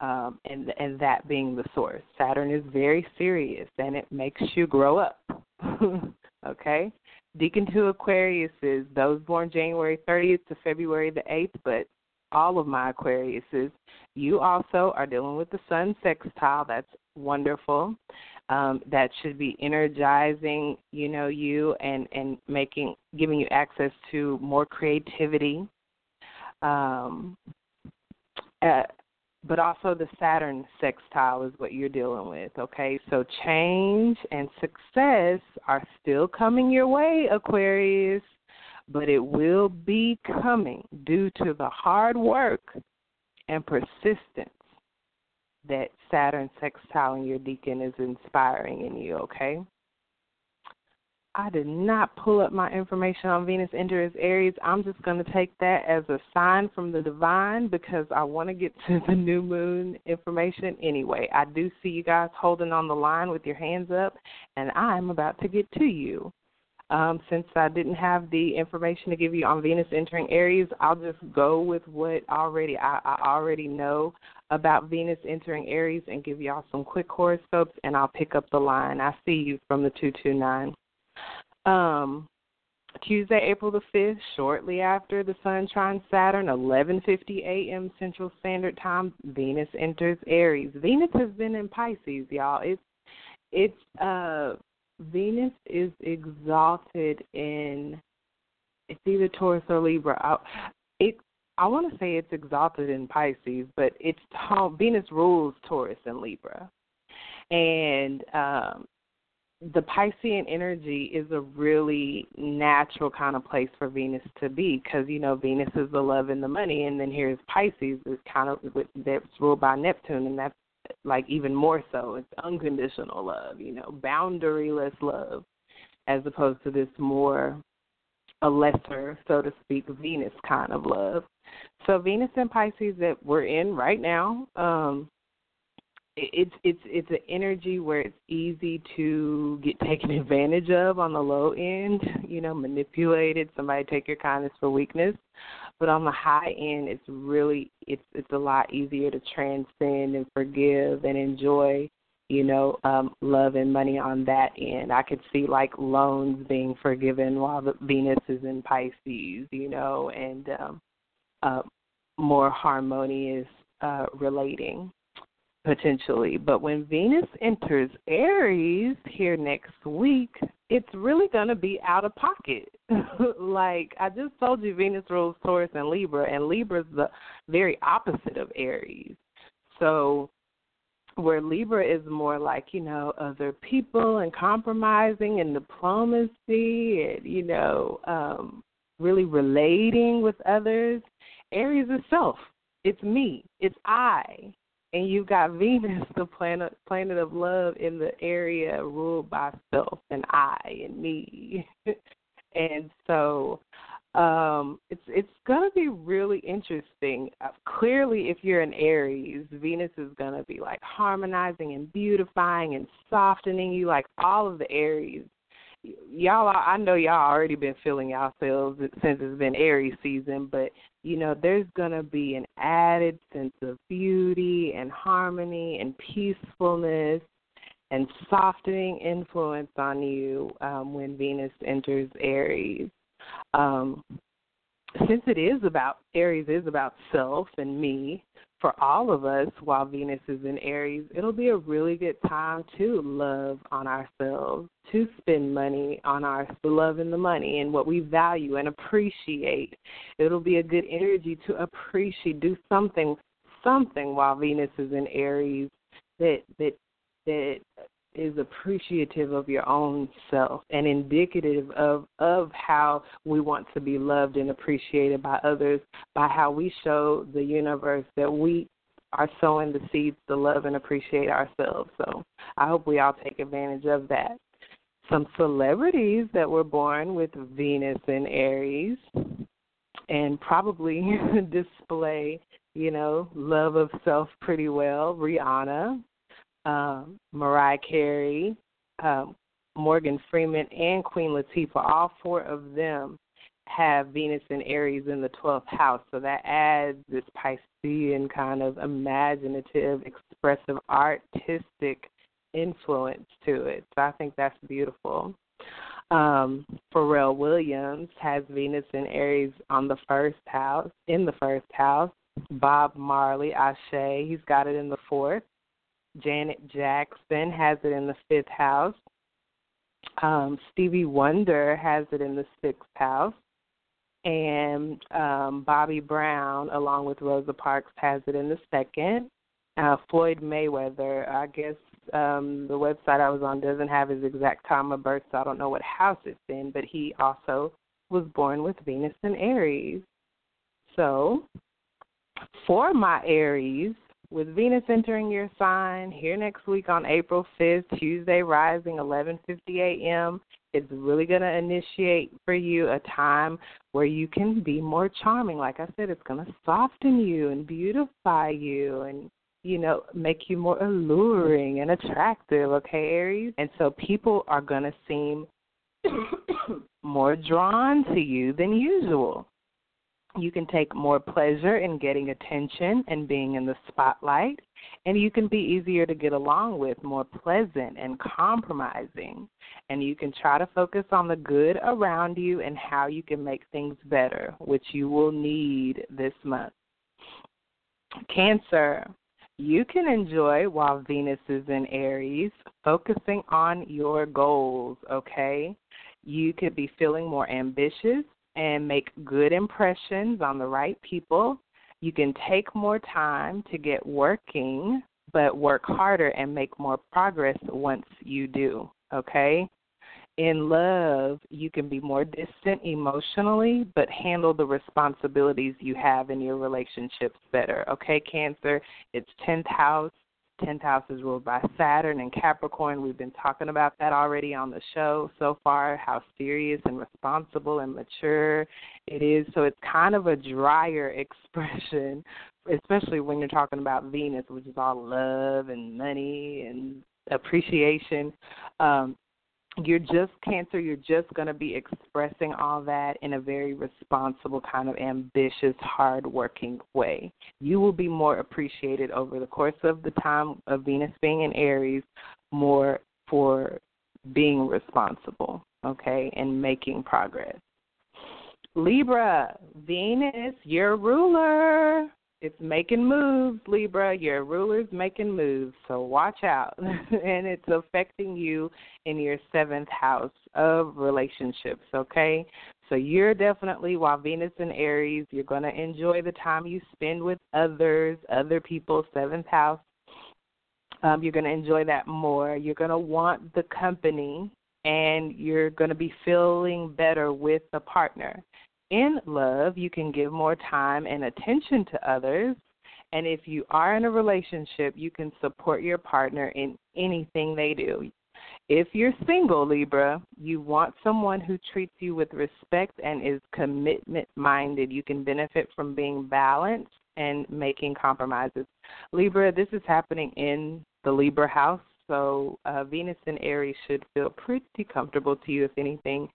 um, and and that being the source. Saturn is very serious, and it makes you grow up. okay, Decan to Aquarius is those born January 30th to February the 8th, but all of my Aquariuses, you also are dealing with the Sun sextile. That's wonderful. um, that should be energizing, you know, you and and making giving you access to more creativity. Um, uh, but also the Saturn sextile is what you're dealing with, okay? So change and success are still coming your way, Aquarius, but it will be coming due to the hard work and persistence that Saturn sextile your decan is inspiring in you, okay? I did not pull up my information on Venus enters Aries. I'm just going to take that as a sign from the divine because I want to get to the new moon information anyway. I do see you guys holding on the line with your hands up, and I'm about to get to you. Um, since I didn't have the information to give you on Venus entering Aries, I'll just go with what already I, I already know about Venus entering Aries and give y'all some quick horoscopes, and I'll pick up the line. I see you from the two two nine. Um, Tuesday, April the 5th, shortly after the Sun trines Saturn, 11:50 a.m. Central Standard Time, Venus enters Aries. Venus has been in Pisces, y'all. It's it's uh Venus is exalted in it's either Taurus or Libra. I, it I want to say it's exalted in Pisces, but it's Venus rules Taurus and Libra, and um the Piscean energy is a really natural kind of place for Venus to be because you know Venus is the love and the money, and then here's Pisces is kind of that's ruled by Neptune, and that's like even more so. It's unconditional love, you know, boundaryless love, as opposed to this more a lesser, so to speak, Venus kind of love. So Venus and Pisces that we're in right now, um, it's it's it's an energy where it's easy to get taken advantage of on the low end, you know, manipulated, somebody take your kindness for weakness. But on the high end it's really it's it's a lot easier to transcend and forgive and enjoy, you know, um, love and money on that end. I could see like loans being forgiven while the Venus is in Pisces, you know, and um uh more harmonious uh relating potentially. But when Venus enters Aries here next week, it's really going to be out of pocket. like I just told you, Venus rules Taurus and Libra, and Libra is the very opposite of Aries. So where Libra is more like, you know, other people and compromising and diplomacy and, you know, um, really relating with others, Aries is self. It's me. It's I and you've got Venus, the planet planet of love, in the area ruled by self and I and me, and so um it's it's going to be really interesting. Uh, clearly if you're an aries venus is going to be like harmonizing and beautifying and softening you like all of the aries y'all I know y'all already been feeling yourselves since it's been Aries season, but you know, there's gonna be an added sense of beauty and harmony and peacefulness and softening influence on you um, when Venus enters Aries. Um, since it is about Aries is about self and me, for all of us while Venus is in Aries, it'll be a really good time to love on ourselves, to spend money on our love and the money and what we value and appreciate. It'll be a good energy to appreciate, do something, something while Venus is in Aries that that that is appreciative of your own self and indicative of of how we want to be loved and appreciated by others by how we show the universe that we are sowing the seeds to love and appreciate ourselves. So I hope we all take advantage of that. Some celebrities that were born with Venus and Aries and probably display, you know, love of self pretty well. Rihanna, um, Mariah Carey, um, Morgan Freeman, and Queen Latifah. All four of them have Venus and Aries in the 12th house. So that adds this Piscean kind of imaginative, expressive, artistic influence to it. So I think that's beautiful. Um, Pharrell Williams has Venus and Aries on the first house, in the first house. Bob Marley, Ashe, he's got it in the fourth. Janet Jackson has it in the fifth house. Um, Stevie Wonder has it in the sixth house. And um, Bobby Brown, along with Rosa Parks, has it in the second. Uh, Floyd Mayweather, I guess um, the website I was on doesn't have his exact time of birth, so I don't know what house it's in, but he also was born with Venus in Aries. So, for my Aries, with Venus entering your sign here next week on April 5th, Tuesday rising 11:50 a.m. It's really going to initiate for you a time where you can be more charming. Like I said, it's going to soften you and beautify you and you know, make you more alluring and attractive, okay, Aries? And so people are going to seem more drawn to you than usual. You can take more pleasure in getting attention and being in the spotlight, and you can be easier to get along with, more pleasant and compromising. And you can try to focus on the good around you and how you can make things better, which you will need this month. Cancer, you can enjoy while Venus is in Aries, focusing on your goals, okay? You could be feeling more ambitious and make good impressions on the right people. You can take more time to get working, but work harder and make more progress once you do, okay? in love, you can be more distant emotionally, but handle the responsibilities you have in your relationships better. Okay, Cancer, it's 10th house. 10th house is ruled by Saturn and Capricorn. We've been talking about that already on the show so far, how serious and responsible and mature it is. So it's kind of a drier expression, especially when you're talking about Venus, which is all love and money and appreciation. Um, you're just cancer you're just going to be expressing all that in a very responsible kind of ambitious hard working way. You will be more appreciated over the course of the time of venus being in aries more for being responsible okay and making progress. Libra venus your ruler it's making moves, Libra. Your ruler's making moves, so watch out. and it's affecting you in your seventh house of relationships, okay? So you're definitely, while Venus in Aries, you're going to enjoy the time you spend with others, other people, seventh house. Um, you're going to enjoy that more. You're going to want the company, and you're going to be feeling better with the partner in love, you can give more time and attention to others. And if you are in a relationship, you can support your partner in anything they do. If you're single, Libra, you want someone who treats you with respect and is commitment minded. You can benefit from being balanced and making compromises. Libra, this is happening in the Libra house, so uh, Venus and Aries should feel pretty comfortable to you, if anything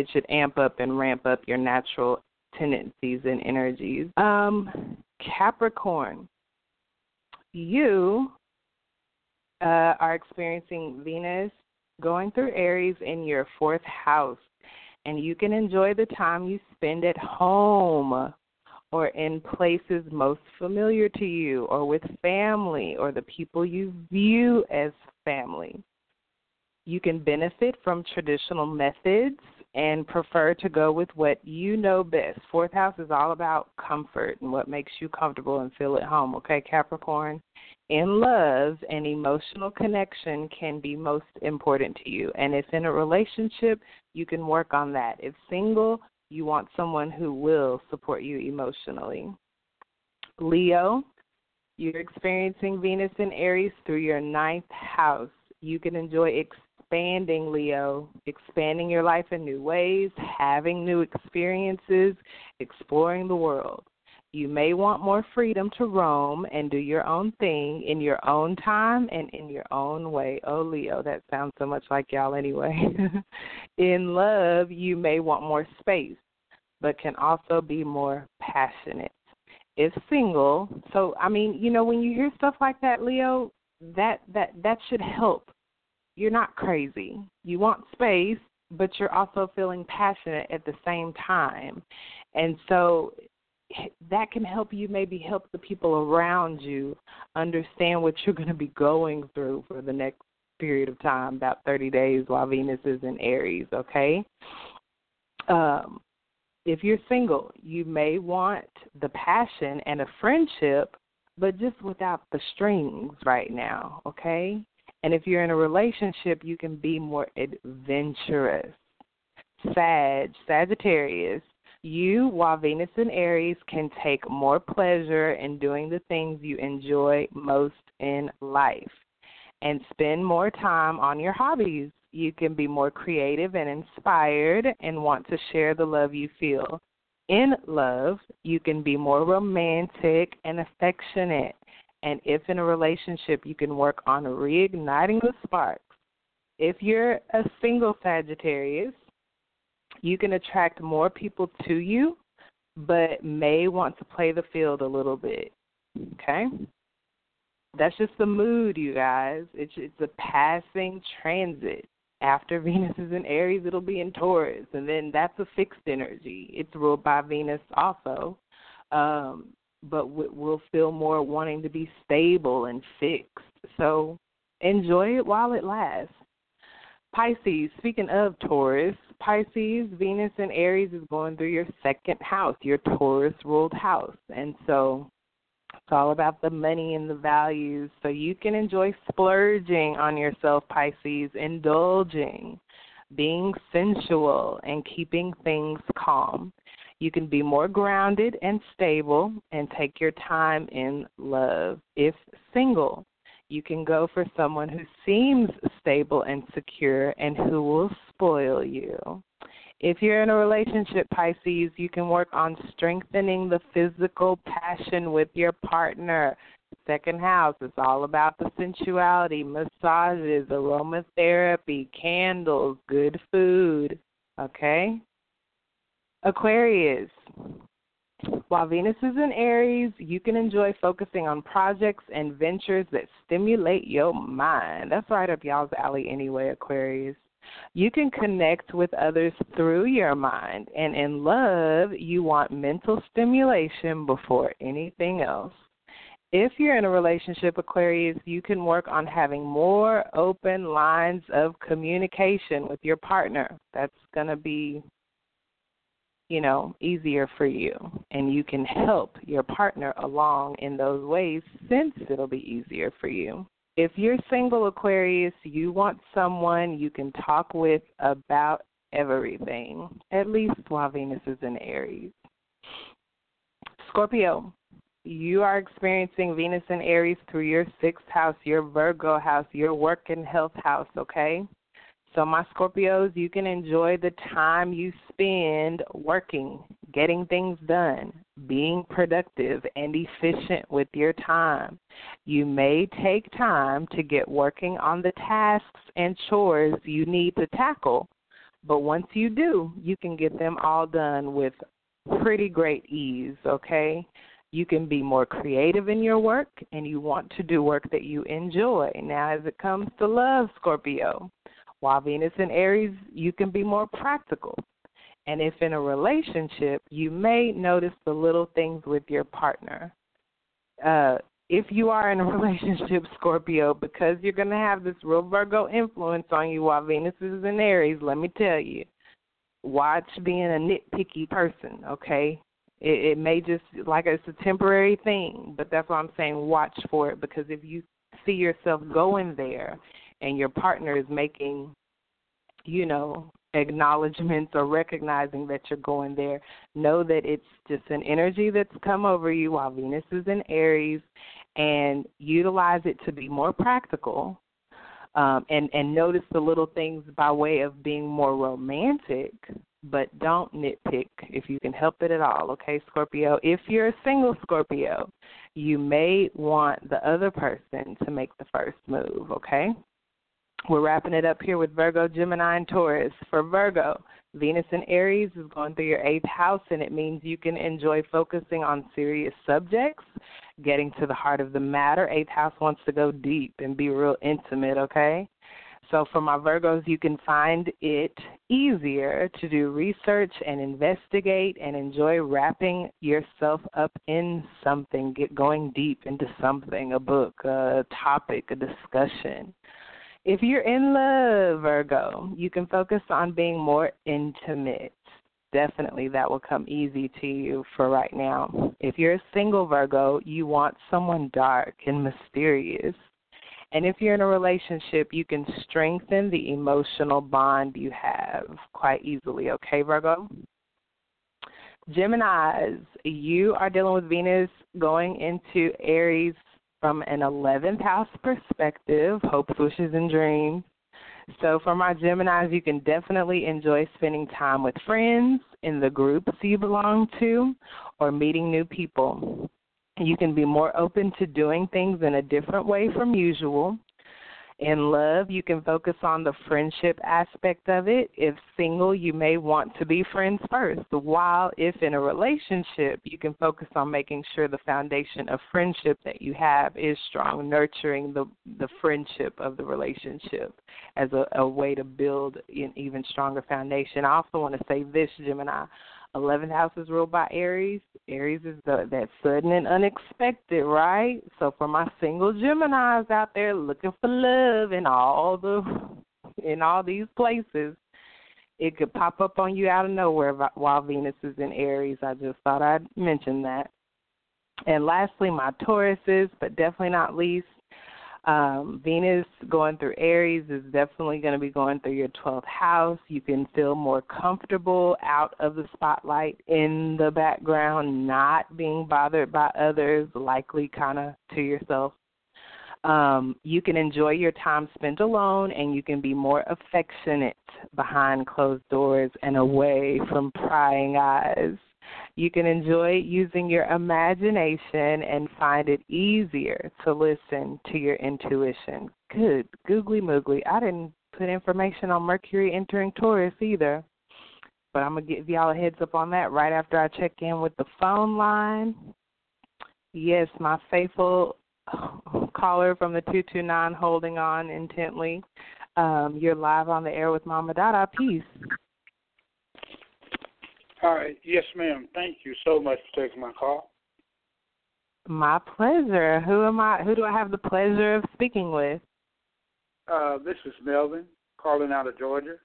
it should amp up and ramp up your natural tendencies and energies. Um, Capricorn, you uh, are experiencing Venus going through Aries in your fourth house, and you can enjoy the time you spend at home or in places most familiar to you, or with family or the people you view as family. You can benefit from traditional methods and prefer to go with what you know best. Fourth house is all about comfort and what makes you comfortable and feel at home, okay, Capricorn? In love, an emotional connection can be most important to you. And if in a relationship, you can work on that. If single, you want someone who will support you emotionally. Leo, you're experiencing Venus in Aries through your ninth house. You can enjoy expanding, Leo, expanding your life in new ways, having new experiences, exploring the world. You may want more freedom to roam and do your own thing in your own time and in your own way. Oh, Leo, that sounds so much like y'all anyway. in love, you may want more space, but can also be more passionate. If single, so I mean, you know, when you hear stuff like that, Leo, that that that should help you're not crazy. You want space, but you're also feeling passionate at the same time. And so that can help you maybe help the people around you understand what you're going to be going through for the next period of time, about 30 days while Venus is in Aries, okay? Um, if you're single, you may want the passion and a friendship, but just without the strings right now, okay? And if you're in a relationship, you can be more adventurous. Sag, Sagittarius, you, while Venus and Aries, can take more pleasure in doing the things you enjoy most in life and spend more time on your hobbies. You can be more creative and inspired and want to share the love you feel. In love, you can be more romantic and affectionate. And if in a relationship, you can work on reigniting the sparks. If you're a single Sagittarius, you can attract more people to you, but may want to play the field a little bit. Okay? That's just the mood, you guys. It's it's a passing transit. After Venus is in Aries, it'll be in Taurus, and then that's a fixed energy. It's ruled by Venus also, um, but we'll feel more wanting to be stable and fixed. So enjoy it while it lasts. Pisces, speaking of Taurus, Pisces, Venus and Aries is going through your second house, your Taurus ruled house. And so it's all about the money and the values. So you can enjoy splurging on yourself, Pisces, indulging, being sensual, and keeping things calm. You can be more grounded and stable and take your time in love. If single, you can go for someone who seems stable and secure and who will spoil you. If you're in a relationship, Pisces, you can work on strengthening the physical passion with your partner. Second house is all about the sensuality, massages, aromatherapy, candles, good food. Okay? Aquarius, while Venus is in Aries, you can enjoy focusing on projects and ventures that stimulate your mind. That's right up y'all's alley anyway, Aquarius. You can connect with others through your mind, and in love, you want mental stimulation before anything else. If you're in a relationship, Aquarius, you can work on having more open lines of communication with your partner. That's going to be you know, easier for you. And you can help your partner along in those ways since it'll be easier for you. If you're single, Aquarius, you want someone you can talk with about everything, at least while Venus is in Aries. Scorpio, you are experiencing Venus in Aries through your sixth house, your Virgo house, your work and health house, okay? So, my Scorpios, you can enjoy the time you spend working, getting things done, being productive and efficient with your time. You may take time to get working on the tasks and chores you need to tackle, but once you do, you can get them all done with pretty great ease, okay? You can be more creative in your work and you want to do work that you enjoy. Now, as it comes to love, Scorpio, while Venus in Aries, you can be more practical. And if in a relationship, you may notice the little things with your partner. Uh, if you are in a relationship, Scorpio, because you're going to have this real Virgo influence on you while Venus is in Aries, let me tell you, watch being a nitpicky person, okay? It, it may just, like it's a temporary thing, but that's why I'm saying watch for it because if you see yourself going there and your partner is making, you know, acknowledgments or recognizing that you're going there, know that it's just an energy that's come over you while Venus is in Aries and utilize it to be more practical. Um, and and notice the little things by way of being more romantic, but don't nitpick if you can help it at all. Okay, Scorpio. If you're a single Scorpio, you may want the other person to make the first move. Okay. We're wrapping it up here with Virgo, Gemini, and Taurus. For Virgo, Venus in Aries is going through your eighth house, and it means you can enjoy focusing on serious subjects, getting to the heart of the matter. Eighth house wants to go deep and be real intimate, okay? So, for my Virgos, you can find it easier to do research and investigate and enjoy wrapping yourself up in something, get going deep into something, a book, a topic, a discussion. If you're in love, Virgo, you can focus on being more intimate. Definitely that will come easy to you for right now. If you're a single Virgo, you want someone dark and mysterious and if you're in a relationship, you can strengthen the emotional bond you have quite easily, okay, Virgo? Geminis, you are dealing with Venus going into Aries from an 11th house perspective, hopes, wishes, and dreams. So, for my Geminis, you can definitely enjoy spending time with friends in the groups you belong to or meeting new people. You can be more open to doing things in a different way from usual. In love, you can focus on the friendship aspect of it. If single, you may want to be friends first. While if in a relationship, you can focus on making sure the foundation of friendship that you have is strong, nurturing the the friendship of the relationship as a, a way to build an even stronger foundation. I also want to say this, Gemini. 11th house is ruled by Aries. Aries is the, that sudden and unexpected, right? So for my single Gemini's out there looking for love in all the in all these places, it could pop up on you out of nowhere while Venus is in Aries. I just thought I'd mention that. And lastly, my Tauruses, but definitely not least, um, Venus going through Aries is definitely going to be going through your 12th house. You can feel more comfortable out of the spotlight in the background, not being bothered by others, likely kind of to yourself. Um, you can enjoy your time spent alone and you can be more affectionate behind closed doors and away from prying eyes. You can enjoy using your imagination and find it easier to listen to your intuition. Good, googly moogly. I didn't put information on Mercury entering Taurus either. But I'm going to give y'all a heads up on that right after I check in with the phone line. Yes, my faithful caller from the 229 holding on intently. Um, you're live on the air with Mama Dada. Peace. Hi. Yes, ma'am. Thank you so much for taking my call. My pleasure. Who am I? Who do I have the pleasure of speaking with? Uh, this is Melvin calling out of Georgia.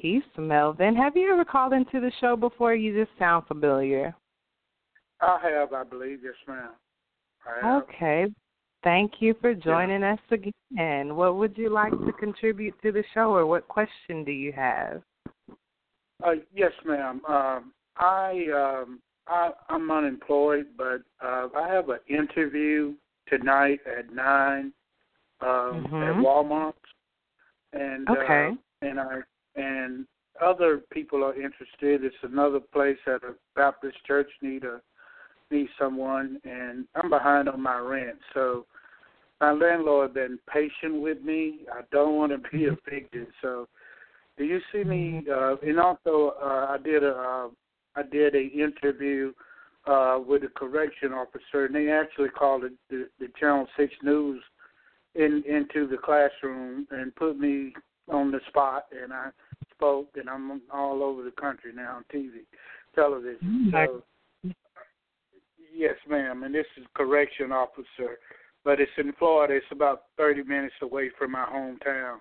Peace, Melvin. Have you ever called into the show before? You just sound familiar. I have, I believe. Yes, ma'am. Okay. Thank you for joining yeah. us again. What would you like to contribute to the show, or what question do you have? Uh, yes, ma'am. Um, I um, I I'm unemployed, but uh, I have an interview tonight at nine um, mm-hmm. at Walmart, and okay. uh, and I and other people are interested. It's another place at a Baptist church need a need someone, and I'm behind on my rent, so my landlord been patient with me. I don't want to be mm-hmm. evicted, so do you see me? Uh, and also, uh, I did a uh, I did a interview uh, with a correction officer, and they actually called it the, the Channel Six News in into the classroom and put me on the spot, and I spoke, and I'm all over the country now on TV, television. So, yes, ma'am, and this is correction officer, but it's in Florida. It's about 30 minutes away from my hometown.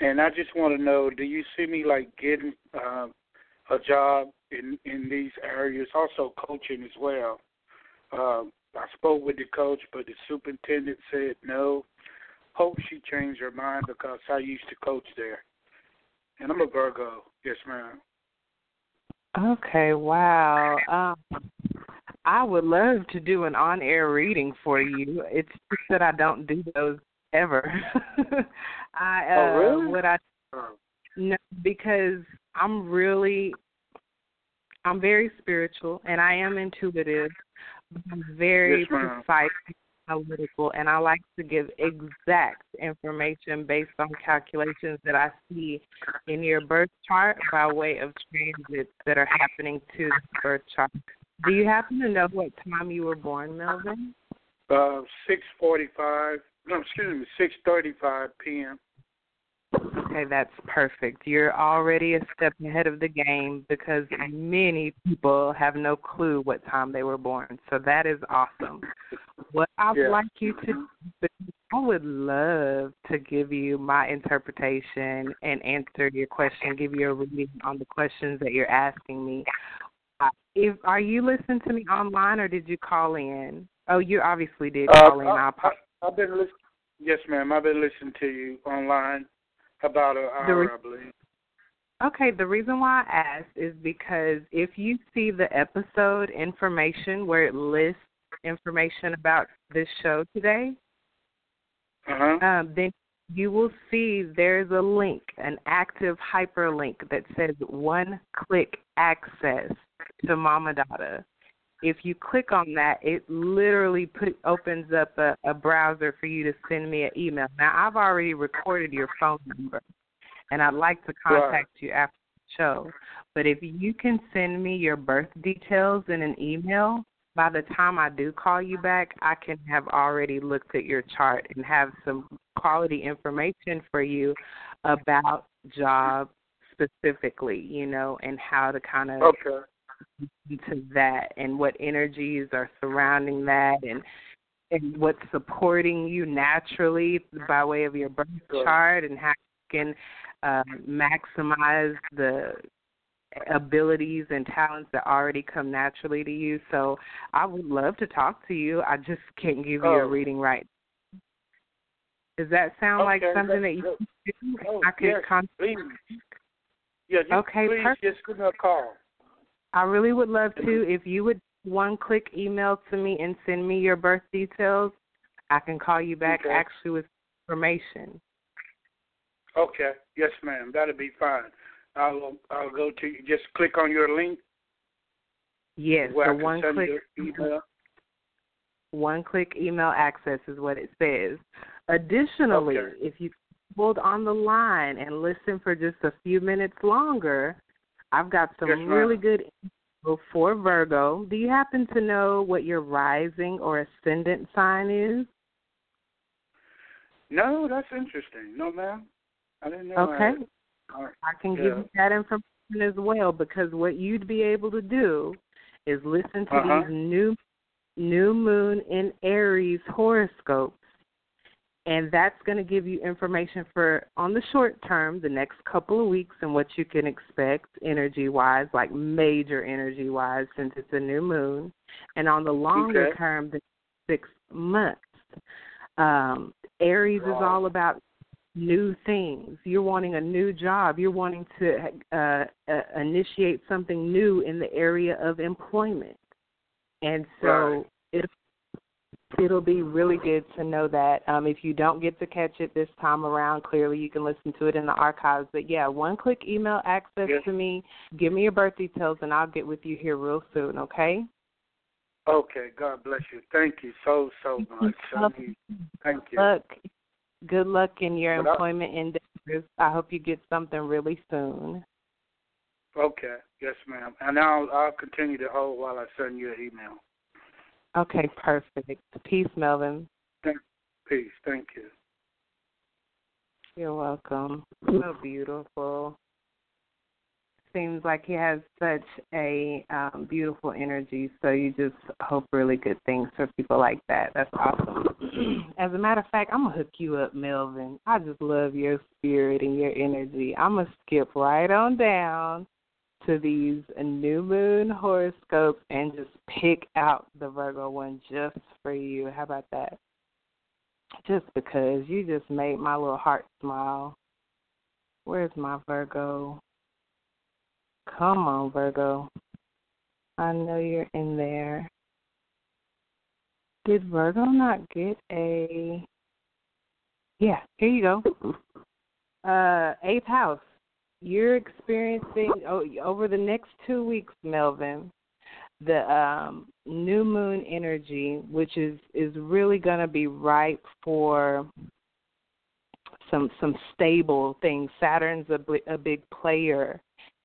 And I just want to know, do you see me like getting uh, a job in in these areas? Also coaching as well. Uh, I spoke with the coach, but the superintendent said no. Hope she changed her mind because I used to coach there. And I'm a Virgo. Yes, ma'am. Okay. Wow. Um, I would love to do an on-air reading for you. It's just that I don't do those ever. I uh, oh, really? what I no because I'm really I'm very spiritual and I am intuitive. I'm very yes, precise analytical and I like to give exact information based on calculations that I see in your birth chart by way of transits that are happening to the birth chart. Do you happen to know what time you were born, Melvin? Uh, six forty-five. No, excuse me, six thirty-five p.m. Okay, that's perfect. You're already a step ahead of the game because many people have no clue what time they were born. So that is awesome. What I'd yeah. like you to I would love to give you my interpretation and answer your question, give you a reading on the questions that you're asking me. Uh, if are you listening to me online or did you call in? Oh, you obviously did uh, call in. I, I, I've been listening. Yes, ma'am. I've been listening to you online about an hour, re- I believe. Okay, the reason why I asked is because if you see the episode information where it lists information about this show today, Uh-huh. um, then you will see there's a link, an active hyperlink that says one click access to Mama Dada. If you click on that, it literally put, opens up a, a browser for you to send me an email. Now, I've already recorded your phone number, and I'd like to contact you after the show. But if you can send me your birth details in an email, by the time I do call you back, I can have already looked at your chart and have some quality information for you about job specifically, you know, and how to kind of Okay. Into that and what energies are surrounding that and and what's supporting you naturally by way of your birth chart and how you can uh, maximize the abilities and talents that already come naturally to you. So I would love to talk to you. I just can't give you a Oh. reading right. Does that sound like something that you can do? Oh, I could yes, con- please. Yeah, Okay, please perfect. just give me a call. I really would love to. If you would one click email to me and send me your birth details, I can call you back Okay. actually with information. Okay. Yes, ma'am. That'll be fine. I'll I'll go to you. Just click on your link Yes, the one click email. one click email access is what it says. Additionally, Okay. if you hold on the line and listen for just a few minutes longer, I've got some Yes, really good info for Virgo. Do you happen to know what your rising or ascendant sign is? No, that's interesting. No, ma'am. I didn't know. Okay. All right. I can Yeah. give you that information as well because what you'd be able to do is listen to Uh-huh. these new new moon in Aries horoscopes and that's going to give you information for on the short term, the next couple of weeks and what you can expect energy wise, like major energy wise since it's a new moon. And on the longer Okay. term, the 6 months. Um Aries is all about new things. You're wanting a new job. You're wanting to uh, uh, initiate something new in the area of employment. And so Right. It'll be really good to know that. Um, if you don't get to catch it this time around, clearly you can listen to it in the archives. But yeah, one click email access Yes. to me. Give me your birth details, and I'll get with you here real soon. Okay? Okay. God bless you. Thank you so so much. So you- Thank you. Luck. Good luck in your But I- employment endeavors. I hope you get something really soon. Okay. Yes, ma'am. And I'll I'll continue to hold while I send you an email. Okay, perfect. Peace, Melvin. Peace. Thank you. You're welcome. So beautiful. Seems like he has such a um, beautiful energy, so you just hope really good things for people like that. That's awesome. As a matter of fact, I'm going to hook you up, Melvin. I just love your spirit and your energy. I'm going to skip right on down to these new moon horoscopes and just pick out the Virgo one just for you. How about that? Just because you just made my little heart smile. Where's my Virgo? Come on, Virgo. I know you're in there. Did Virgo not get a. Yeah, here you go. Uh, eighth house. You're experiencing over the next two weeks, Melvin, the um, new moon energy, which is is really going to be ripe for some some stable things. Saturn's a, a big player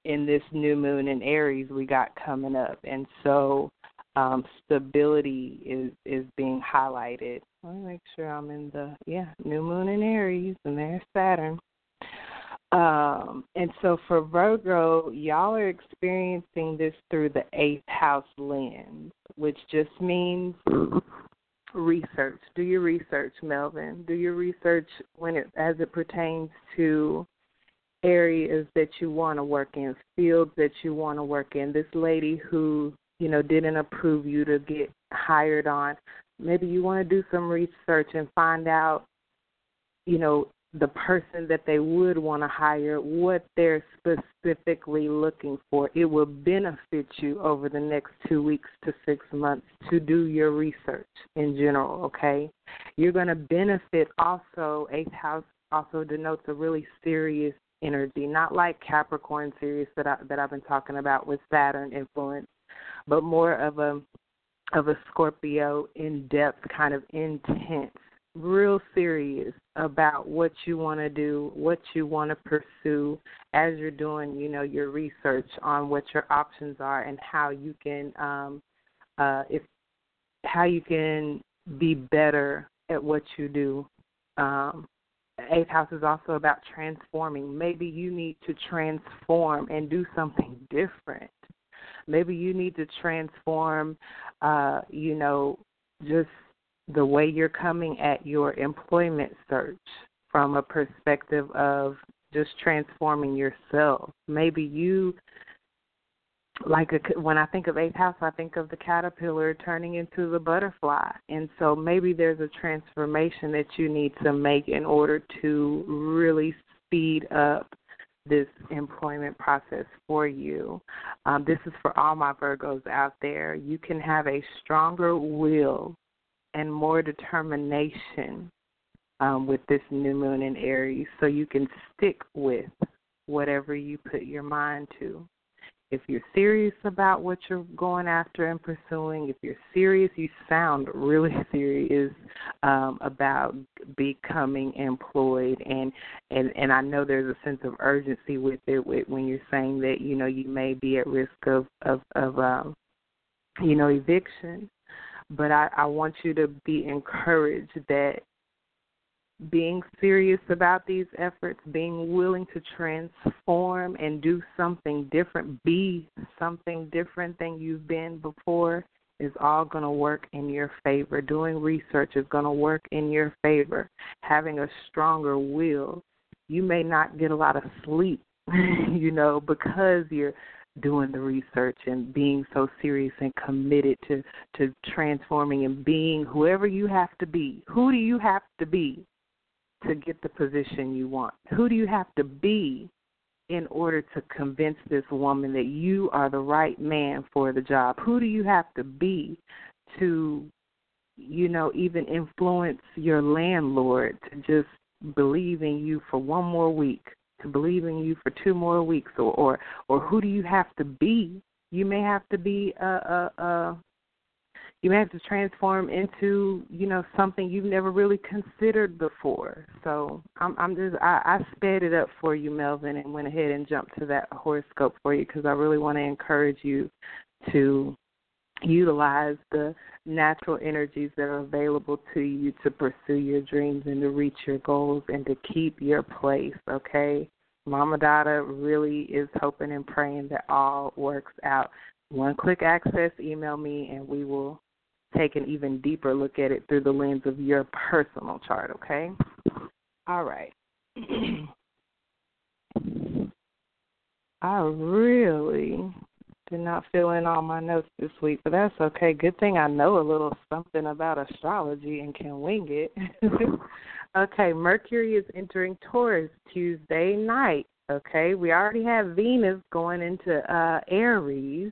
in this new moon in Aries we got coming up, and so um, stability is is being highlighted. Let me make sure I'm in the yeah new moon in Aries, and there's Saturn. Um, and so for Virgo, y'all are experiencing this through the eighth house lens, which just means research. Do your research, Melvin. Do your research when it as it pertains to areas that you want to work in, fields that you want to work in. This lady who, you know, didn't approve you to get hired on, maybe you want to do some research and find out, you know, the person that they would want to hire, what they're specifically looking for. It will benefit you over the next two weeks to six months to do your research in general, okay? You're going to benefit also, eighth house also denotes a really serious energy, not like Capricorn series that I that I've been talking about with Saturn influence, but more of a of a Scorpio in depth, kind of intense, real serious about what you want to do, what you want to pursue as you're doing, you know, your research on what your options are and how you can um uh if how you can be better at what you do. Um eighth house is also about transforming. Maybe you need to transform and do something different. Maybe you need to transform, uh, you know, just the way you're coming at your employment search from a perspective of just transforming yourself. Maybe you like a, when I think of eighth house, I think of the caterpillar turning into the butterfly, and so maybe there's a transformation that you need to make in order to really speed up this employment process for you. Um, this is for all my Virgos out there. You can have a stronger will and more determination um, with this new moon in Aries, so you can stick with whatever you put your mind to. If you're serious about what you're going after and pursuing, if you're serious, you sound really serious um, about becoming employed, and and and I know there's a sense of urgency with it with, when you're saying that you know you may be at risk of of of um, you know eviction, but I, I want you to be encouraged that being serious about these efforts, being willing to transform and do something different, be something different than you've been before, is all going to work in your favor. Doing research is going to work in your favor. Having a stronger will. You may not get a lot of sleep, you know, because you're doing the research and being so serious and committed to to transforming and being whoever you have to be. Who do you have to be to get the position you want? Who do you have to be in order to convince this woman that you are the right man for the job? Who do you have to be to, you know, even influence your landlord to just believe in you for one more week, to believe in you for two more weeks, or or, or who do you have to be? You may have to be a, a, a you may have to transform into you know something you've never really considered before so i'm i'm just i i sped it up for you melvin and went ahead and jumped to that horoscope for you because i really want to encourage you to utilize the natural energies that are available to you to pursue your dreams and to reach your goals and to keep your place okay mama dada really is hoping and praying that all works out one click access email me and we will take an even deeper look at it through the lens of your personal chart, okay? All right. I really did not fill in all my notes this week, but that's okay. Good thing I know a little something about astrology and can wing it. okay, Mercury is entering Taurus Tuesday night. Okay, we already have Venus going into uh Aries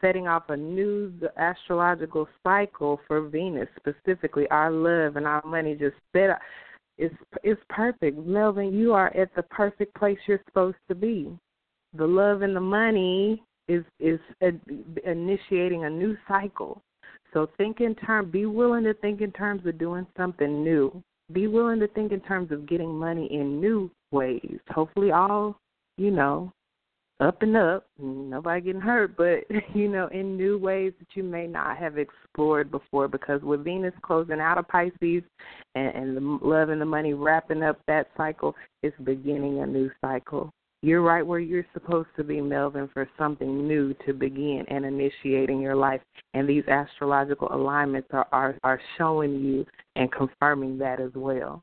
setting off a new astrological cycle for Venus specifically. Our love and our money just set up. it's it's perfect. Melvin, you are at the perfect place you're supposed to be. The love and the money is is initiating a new cycle. So think in terms. Be willing to think in terms of doing something new. Be willing to think in terms of getting money in new ways. Hopefully, all you know up and up, nobody getting hurt, but you know, in new ways that you may not have explored before. Because with Venus closing out of Pisces and, and the love and the money wrapping up that cycle, it's beginning a new cycle. You're right where you're supposed to be, Melvin, for something new to begin and initiating your life. And these astrological alignments are are, are showing you and confirming that as well.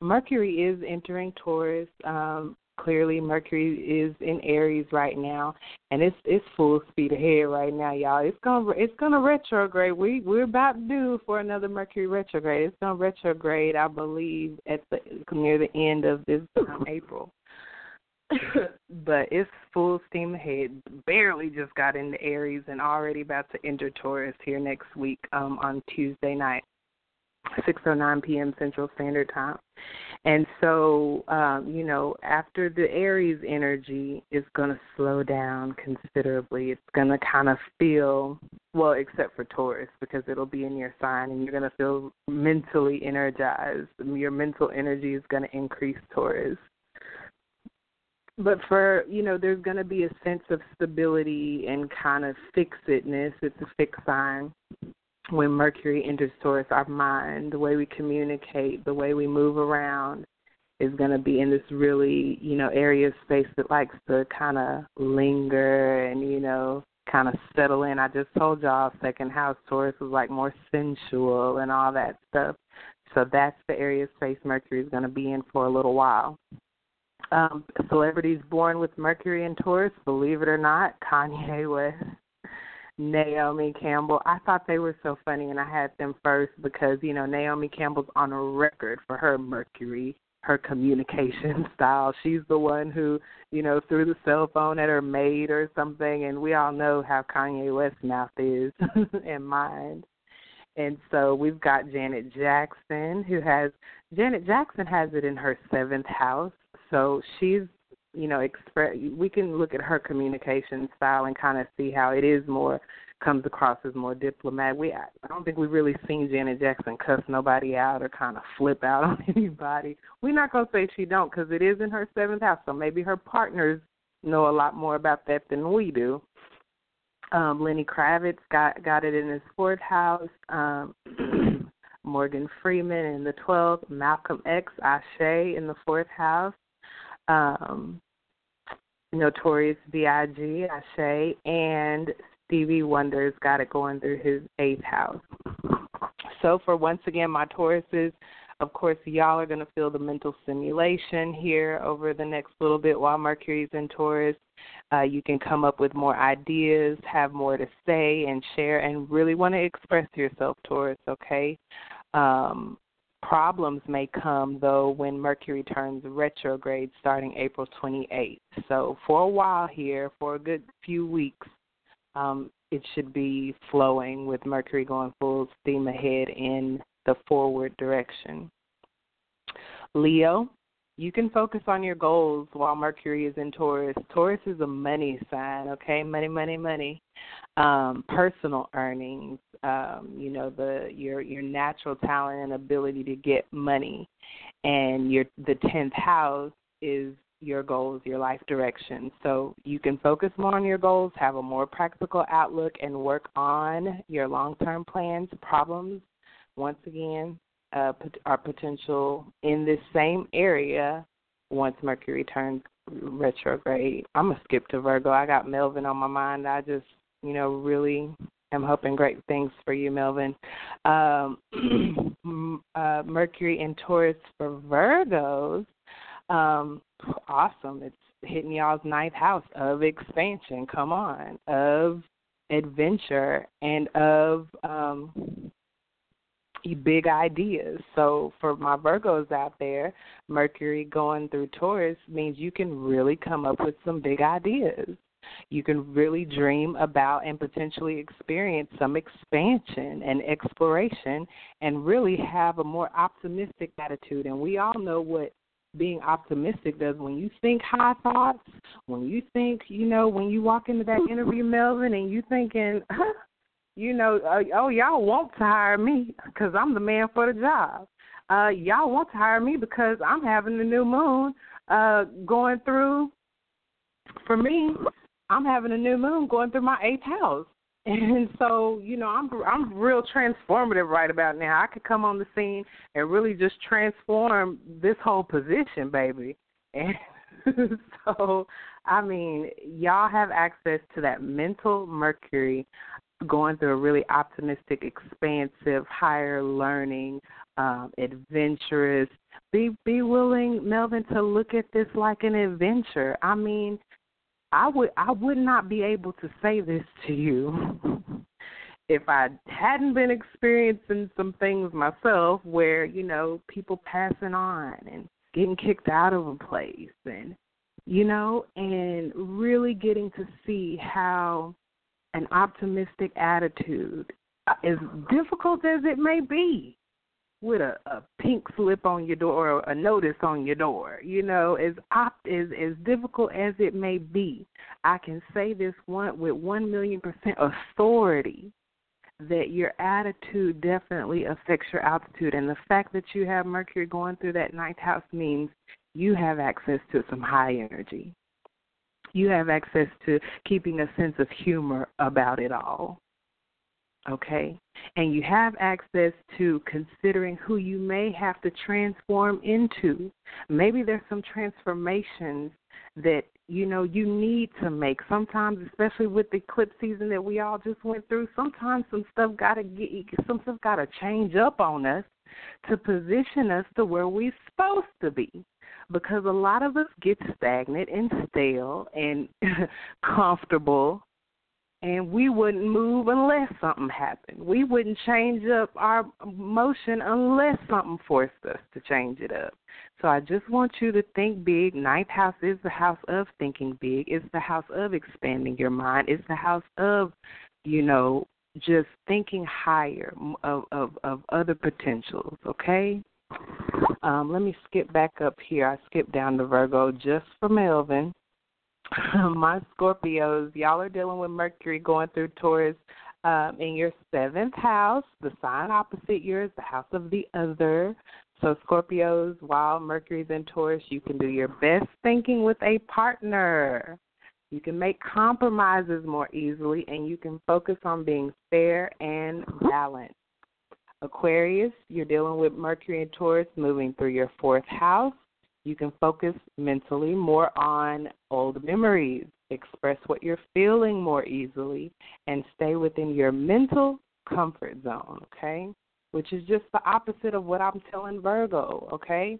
Mercury is entering Taurus. Um, clearly, Mercury is in Aries right now, and it's it's full speed ahead right now, y'all. It's gonna it's gonna retrograde. We we're about due for another Mercury retrograde. It's gonna retrograde, I believe, at the near the end of this um, April. but it's full steam ahead. Barely just got into Aries and already about to enter Taurus here next week um, on Tuesday night. 6:09 p.m. Central Standard Time. And so, um, you know, after the Aries energy is going to slow down considerably. It's going to kind of feel well, except for Taurus because it'll be in your sign and you're going to feel mentally energized. Your mental energy is going to increase Taurus. But for, you know, there's going to be a sense of stability and kind of fixedness. It's a fixed sign when Mercury enters Taurus, our mind, the way we communicate, the way we move around is going to be in this really, you know, area of space that likes to kind of linger and, you know, kind of settle in. I just told y'all second house Taurus was like more sensual and all that stuff. So that's the area of space Mercury is going to be in for a little while. Um, celebrities born with Mercury in Taurus, believe it or not, Kanye West, Naomi Campbell. I thought they were so funny, and I had them first because you know Naomi Campbell's on a record for her Mercury, her communication style. She's the one who you know threw the cell phone at her maid or something, and we all know how Kanye West's mouth is and mind. And so we've got Janet Jackson, who has Janet Jackson has it in her seventh house. So she's you know, express. We can look at her communication style and kind of see how it is more comes across as more diplomatic. We I don't think we've really seen Janet Jackson cuss nobody out or kind of flip out on anybody. We're not gonna say she don't because it is in her seventh house, so maybe her partners know a lot more about that than we do. Um, Lenny Kravitz got got it in his fourth house. Um, Morgan Freeman in the twelfth. Malcolm X, Ashe in the fourth house um, Notorious B.I.G., Ashe, and Stevie Wonder's got it going through his eighth house. So, for once again, my Tauruses, of course, y'all are going to feel the mental stimulation here over the next little bit while Mercury's in Taurus. Uh, you can come up with more ideas, have more to say and share, and really want to express yourself, Taurus, okay? Um, Problems may come though when Mercury turns retrograde starting April 28th. So for a while here, for a good few weeks, um, it should be flowing with Mercury going full steam ahead in the forward direction. Leo, you can focus on your goals while Mercury is in Taurus. Taurus is a money sign, okay? Money, money, money. Um, personal earnings, um, you know, the your your natural talent and ability to get money. And your the tenth house is your goals, your life direction. So you can focus more on your goals, have a more practical outlook, and work on your long term plans, problems. Once again, uh, our potential in this same area once Mercury turns retrograde. I'm gonna skip to Virgo. I got Melvin on my mind. I just, you know, really am hoping great things for you, Melvin. Um, uh, Mercury in Taurus for Virgos. Um, awesome. It's hitting y'all's ninth house of expansion. Come on, of adventure and of um big ideas. So for my Virgos out there, Mercury going through Taurus means you can really come up with some big ideas. You can really dream about and potentially experience some expansion and exploration and really have a more optimistic attitude. And we all know what being optimistic does when you think high thoughts, when you think, you know, when you walk into that interview, Melvin, and you thinking, huh, you know, uh, oh, y'all want to hire me because I'm the man for the job. Uh, y'all want to hire me because I'm having the new moon uh, going through for me, I'm having a new moon going through my eighth house. And so, you know, I'm I'm real transformative right about now. I could come on the scene and really just transform this whole position, baby. And so, I mean, y'all have access to that mental Mercury going through a really optimistic, expansive, higher learning, um, adventurous. Be be willing, Melvin, to look at this like an adventure. I mean, I would I would not be able to say this to you if I hadn't been experiencing some things myself where, you know, people passing on and getting kicked out of a place and you know, and really getting to see how an optimistic attitude, as difficult as it may be, with a, a pink slip on your door or a notice on your door. You know, as op- as as difficult as it may be, I can say this one with one million percent authority that your attitude definitely affects your altitude and the fact that you have Mercury going through that ninth house means you have access to some high energy. You have access to keeping a sense of humor about it all okay? And you have access to considering who you may have to transform into. Maybe there's some transformations that you know you need to make. Sometimes, especially with the eclipse season that we all just went through, sometimes some stuff gotta get some stuff gotta change up on us to position us to where we're supposed to be because a lot of us get stagnant and stale and comfortable and we wouldn't move unless something happened. We wouldn't change up our motion unless something forced us to change it up. So I just want you to think big. Ninth house is the house of thinking big. It's the house of expanding your mind. It's the house of, you know, just thinking higher of of, of other potentials. Okay. Um, let me skip back up here. I skipped down to Virgo just for Melvin. my Scorpios, y'all are dealing with Mercury going through Taurus um, in your seventh house, the sign opposite yours, the house of the other. So, Scorpios, while Mercury's in Taurus, you can do your best thinking with a partner. You can make compromises more easily, and you can focus on being fair and balanced. Aquarius, you're dealing with Mercury and Taurus moving through your fourth house. You can focus mentally more on old memories, express what you're feeling more easily, and stay within your mental comfort zone, okay? Which is just the opposite of what I'm telling Virgo, okay?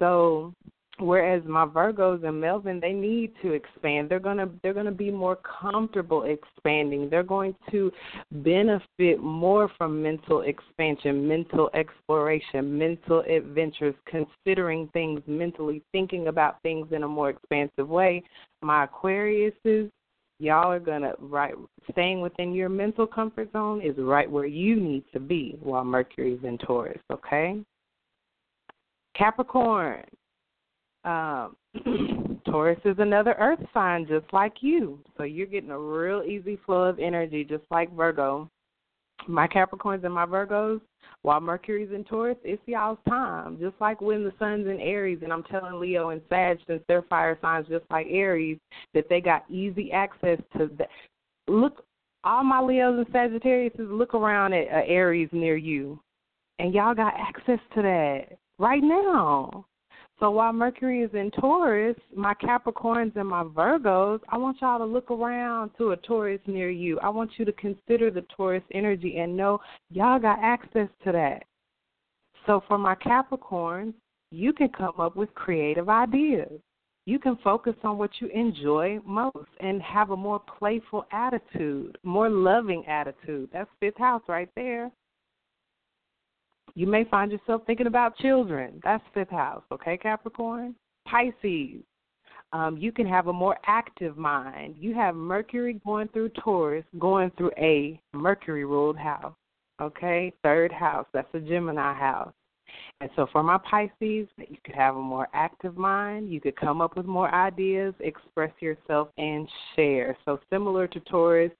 So whereas my Virgos and Melvin they need to expand. They're gonna they're gonna be more comfortable expanding. They're going to benefit more from mental expansion, mental exploration, mental adventures, considering things mentally, thinking about things in a more expansive way. My Aquariuses, y'all are gonna right staying within your mental comfort zone is right where you need to be while Mercury's in Taurus, okay? Capricorn, um, Taurus is another earth sign just like you. So you're getting a real easy flow of energy just like Virgo. My Capricorns and my Virgos, while Mercury's in Taurus, it's y'all's time. Just like when the sun's in Aries, and I'm telling Leo and Sag, since they're fire signs just like Aries, that they got easy access to that. Look, all my Leos and Sagittarius, look around at uh, Aries near you, and y'all got access to that right now. So while Mercury is in Taurus, my Capricorns and my Virgos, I want y'all to look around to a Taurus near you. I want you to consider the Taurus energy and know y'all got access to that. So for my Capricorns, you can come up with creative ideas. You can focus on what you enjoy most and have a more playful attitude, more loving attitude. That's fifth house right there. You may find yourself thinking about children. That's fifth house, okay, Capricorn? Pisces. Um, you can have a more active mind. You have Mercury going through Taurus, going through a Mercury ruled house, okay? Third house, that's a Gemini house. And so for my Pisces, you could have a more active mind. You could come up with more ideas, express yourself, and share. So similar to Taurus,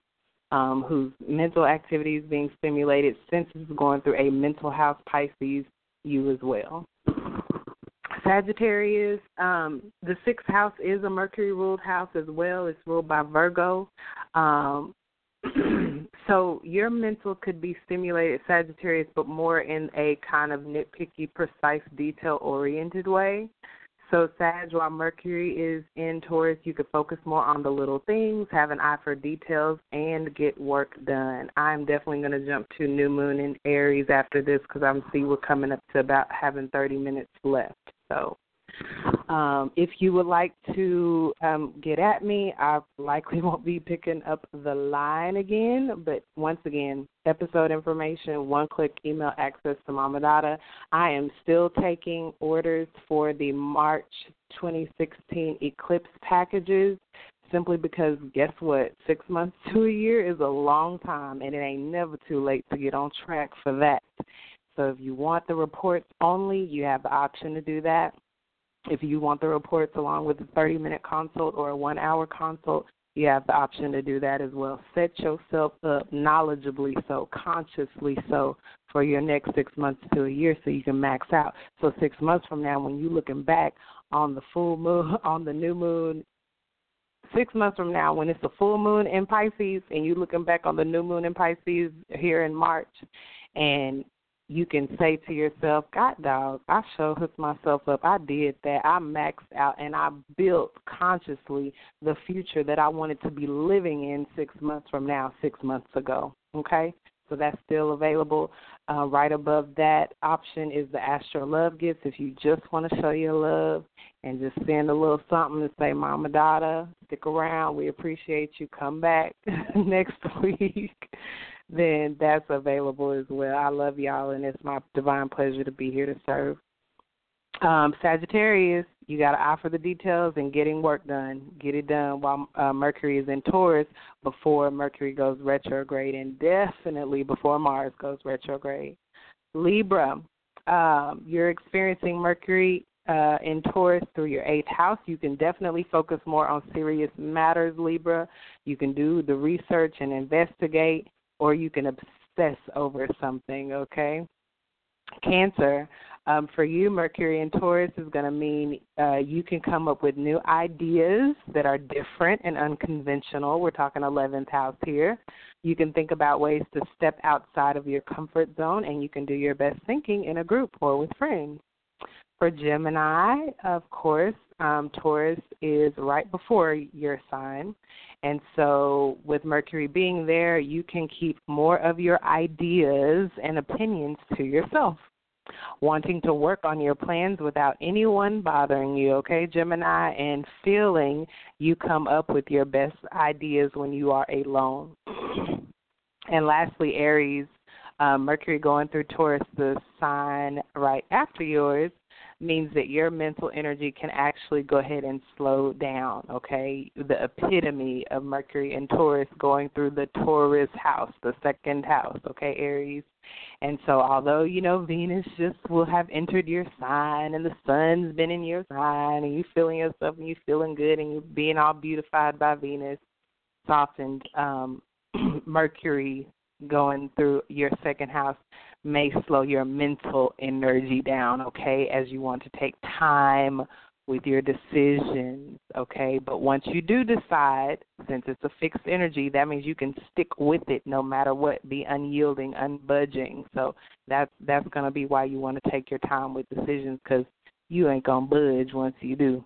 um, whose mental activity is being stimulated, since it's going through a mental house Pisces, you as well. Sagittarius, um, the sixth house is a Mercury ruled house as well. It's ruled by Virgo. Um, so your mental could be stimulated, Sagittarius, but more in a kind of nitpicky, precise, detail oriented way. So, Sag, while Mercury is in Taurus, you could focus more on the little things, have an eye for details, and get work done. I'm definitely going to jump to New Moon in Aries after this because I'm see we're coming up to about having 30 minutes left. So, um, if you would like to um, get at me, I likely won't be picking up the line again. But once again, episode information, one click email access to Mama Dada. I am still taking orders for the March 2016 Eclipse packages simply because guess what? Six months to a year is a long time, and it ain't never too late to get on track for that. So if you want the reports only, you have the option to do that. If you want the reports along with a 30 minute consult or a one hour consult, you have the option to do that as well. Set yourself up knowledgeably so, consciously so, for your next six months to a year so you can max out. So, six months from now, when you're looking back on the full moon, on the new moon, six months from now, when it's a full moon in Pisces and you're looking back on the new moon in Pisces here in March, and you can say to yourself, God dog, I sure hooked myself up. I did that. I maxed out and I built consciously the future that I wanted to be living in six months from now, six months ago. Okay? So that's still available. Uh, right above that option is the Astro Love Gifts. If you just want to show your love and just send a little something to say, Mama Dada, stick around. We appreciate you. Come back next week then that's available as well. I love y'all, and it's my divine pleasure to be here to serve. Um, Sagittarius, you got to offer the details and getting work done. Get it done while uh, Mercury is in Taurus before Mercury goes retrograde, and definitely before Mars goes retrograde. Libra, um, you're experiencing Mercury uh, in Taurus through your eighth house. You can definitely focus more on serious matters, Libra. You can do the research and investigate or you can obsess over something, okay? Cancer, um, for you, Mercury and Taurus is going to mean uh, you can come up with new ideas that are different and unconventional. We're talking 11th house here. You can think about ways to step outside of your comfort zone, and you can do your best thinking in a group or with friends. For Gemini, of course, um, Taurus is right before your sign. And so, with Mercury being there, you can keep more of your ideas and opinions to yourself. Wanting to work on your plans without anyone bothering you, okay, Gemini, and feeling you come up with your best ideas when you are alone. and lastly, Aries, um, Mercury going through Taurus, the sign right after yours, means that your mental energy can actually go ahead and slow down, okay? The epitome of Mercury and Taurus going through the Taurus house, the second house, okay, Aries. And so, although, you know, Venus just will have entered your sign and the sun's been in your sign and you feeling yourself and you feeling good and you're being all beautified by Venus, softened um, Mercury going through your second house may slow your mental energy down, okay, as you want to take time with your decisions, okay? But once you do decide, since it's a fixed energy, that means you can stick with it no matter what, be unyielding, unbudging. So that's that's going to be why you want to take your time with decisions cuz you ain't going to budge once you do.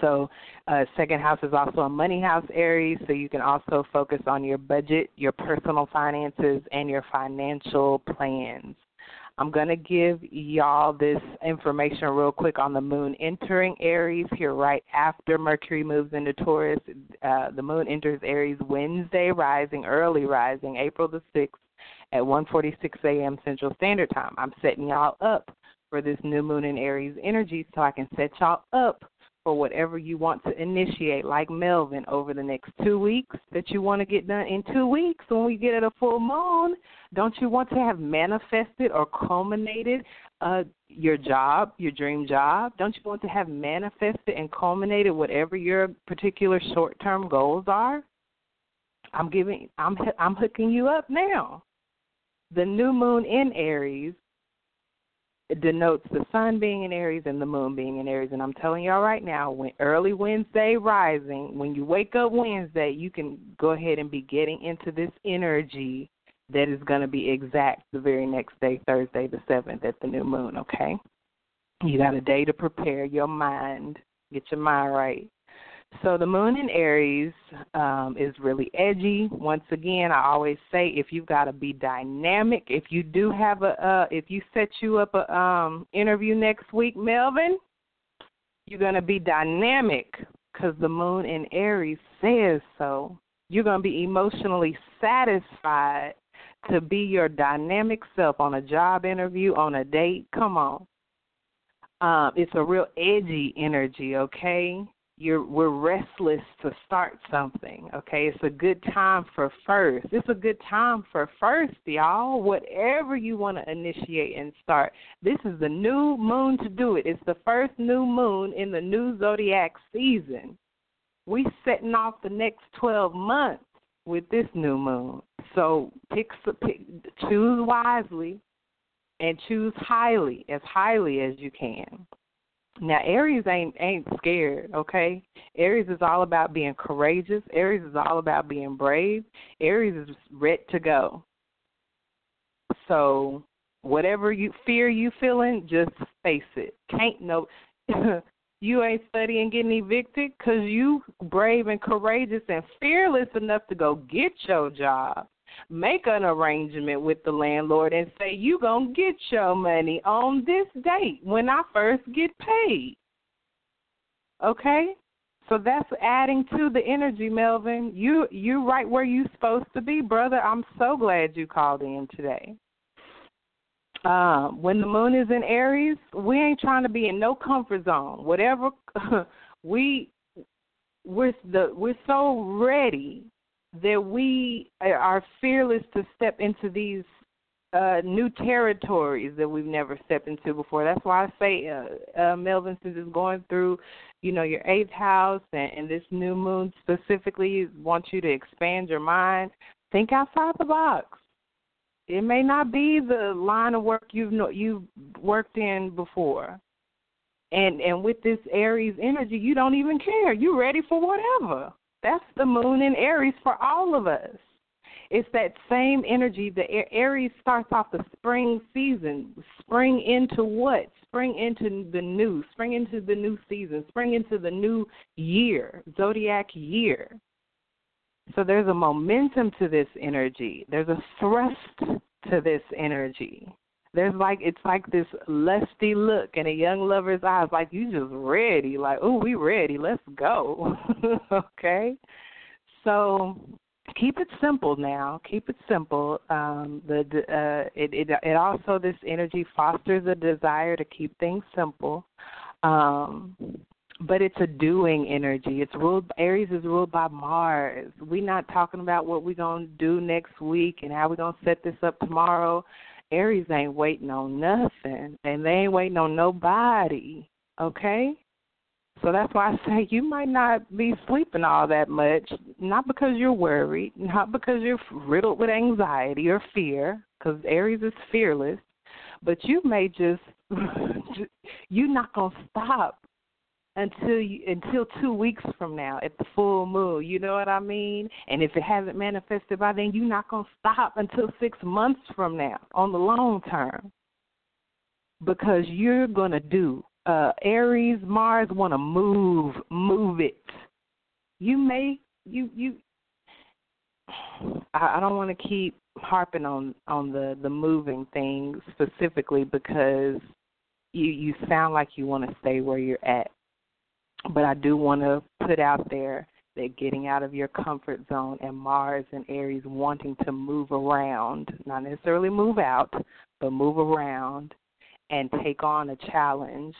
So, uh, second house is also a money house, Aries, so you can also focus on your budget, your personal finances, and your financial plans. I'm going to give y'all this information real quick on the moon entering Aries here right after Mercury moves into Taurus. Uh, the moon enters Aries Wednesday rising, early rising, April the 6th at 1:46 a.m. Central Standard Time. I'm setting y'all up for this new moon in Aries energy so I can set y'all up for whatever you want to initiate, like Melvin, over the next two weeks that you want to get done in two weeks when we get at a full moon. Don't you want to have manifested or culminated uh, your job, your dream job? Don't you want to have manifested and culminated whatever your particular short-term goals are? I'm giving, I'm, I'm hooking you up now. The new moon in Aries denotes the sun being in Aries and the moon being in Aries. And I'm telling y'all right now, when early Wednesday rising, when you wake up Wednesday, you can go ahead and be getting into this energy that is going to be exact the very next day, Thursday the 7th at the new moon, okay? You got a day to prepare your mind, get your mind right. So the moon in Aries um, is really edgy. Once again, I always say if you've got to be dynamic, if you do have a, uh, if you set you up a um, interview next week, Melvin, you're gonna be dynamic because the moon in Aries says so. You're gonna be emotionally satisfied to be your dynamic self on a job interview, on a date. Come on. Um, it's a real edgy energy, okay? You're we're restless to start something, okay? It's a good time for first. It's a good time for first, y'all. Whatever you want to initiate and start. This is the new moon to do it. It's the first new moon in the new zodiac season. We setting off the next 12 months with this new moon. So pick, pick choose wisely and choose highly, as highly as you can. Now Aries ain't ain't scared, okay? Aries is all about being courageous. Aries is all about being brave. Aries is ready to go. So whatever you fear you feeling, just face it. Can't no you ain't studying getting evicted because you brave and courageous and fearless enough to go get your job. Make an arrangement with the landlord and say you gonna get your money on this date when I first get paid. Okay? So that's adding to the energy, Melvin. You you're right where you're supposed to be, brother. I'm so glad you called in today. Um, when the moon is in Aries, we ain't trying to be in no comfort zone. Whatever we we're the we're so ready that we are fearless to step into these uh, new territories that we've never stepped into before. That's why I say, uh, uh, Melvin, since it's going through, you know, your eighth house and, and this new moon specifically wants you to expand your mind. Think outside the box. It may not be the line of work you've know, you've worked in before, and and with this Aries energy, you don't even care. You're ready for whatever. That's the moon in Aries for all of us. It's that same energy. The Aries starts off the spring season. Spring into what? Spring into the new. Spring into the new season. Spring into the new year, zodiac year. So there's a momentum to this energy. There's a thrust to this energy. There's like it's like this lusty look in a young lover's eyes, like you just ready, like oh we ready, let's go. okay, so keep it simple now. Keep it simple. Um, the uh, it, it it also this energy fosters a desire to keep things simple. Um, but it's a doing energy. It's ruled Aries is ruled by Mars. We're not talking about what we're gonna do next week and how we're gonna set this up tomorrow. Aries ain't waiting on nothing and they ain't waiting on nobody. Okay? So that's why I say you might not be sleeping all that much, not because you're worried, not because you're riddled with anxiety or fear, because Aries is fearless, but you may just, you're not going to stop until you, until two weeks from now at the full moon. You know what I mean? And if it hasn't manifested by then, you're not gonna stop until six months from now on the long term, because you're gonna do. Uh, Aries, Mars want to move, move it. You may, you you. I, I don't want to keep harping on on the the moving thing specifically because you you sound like you want to stay where you're at but I do want to put out there that getting out of your comfort zone and Mars and Aries wanting to move around, not necessarily move out, but move around and take on a challenge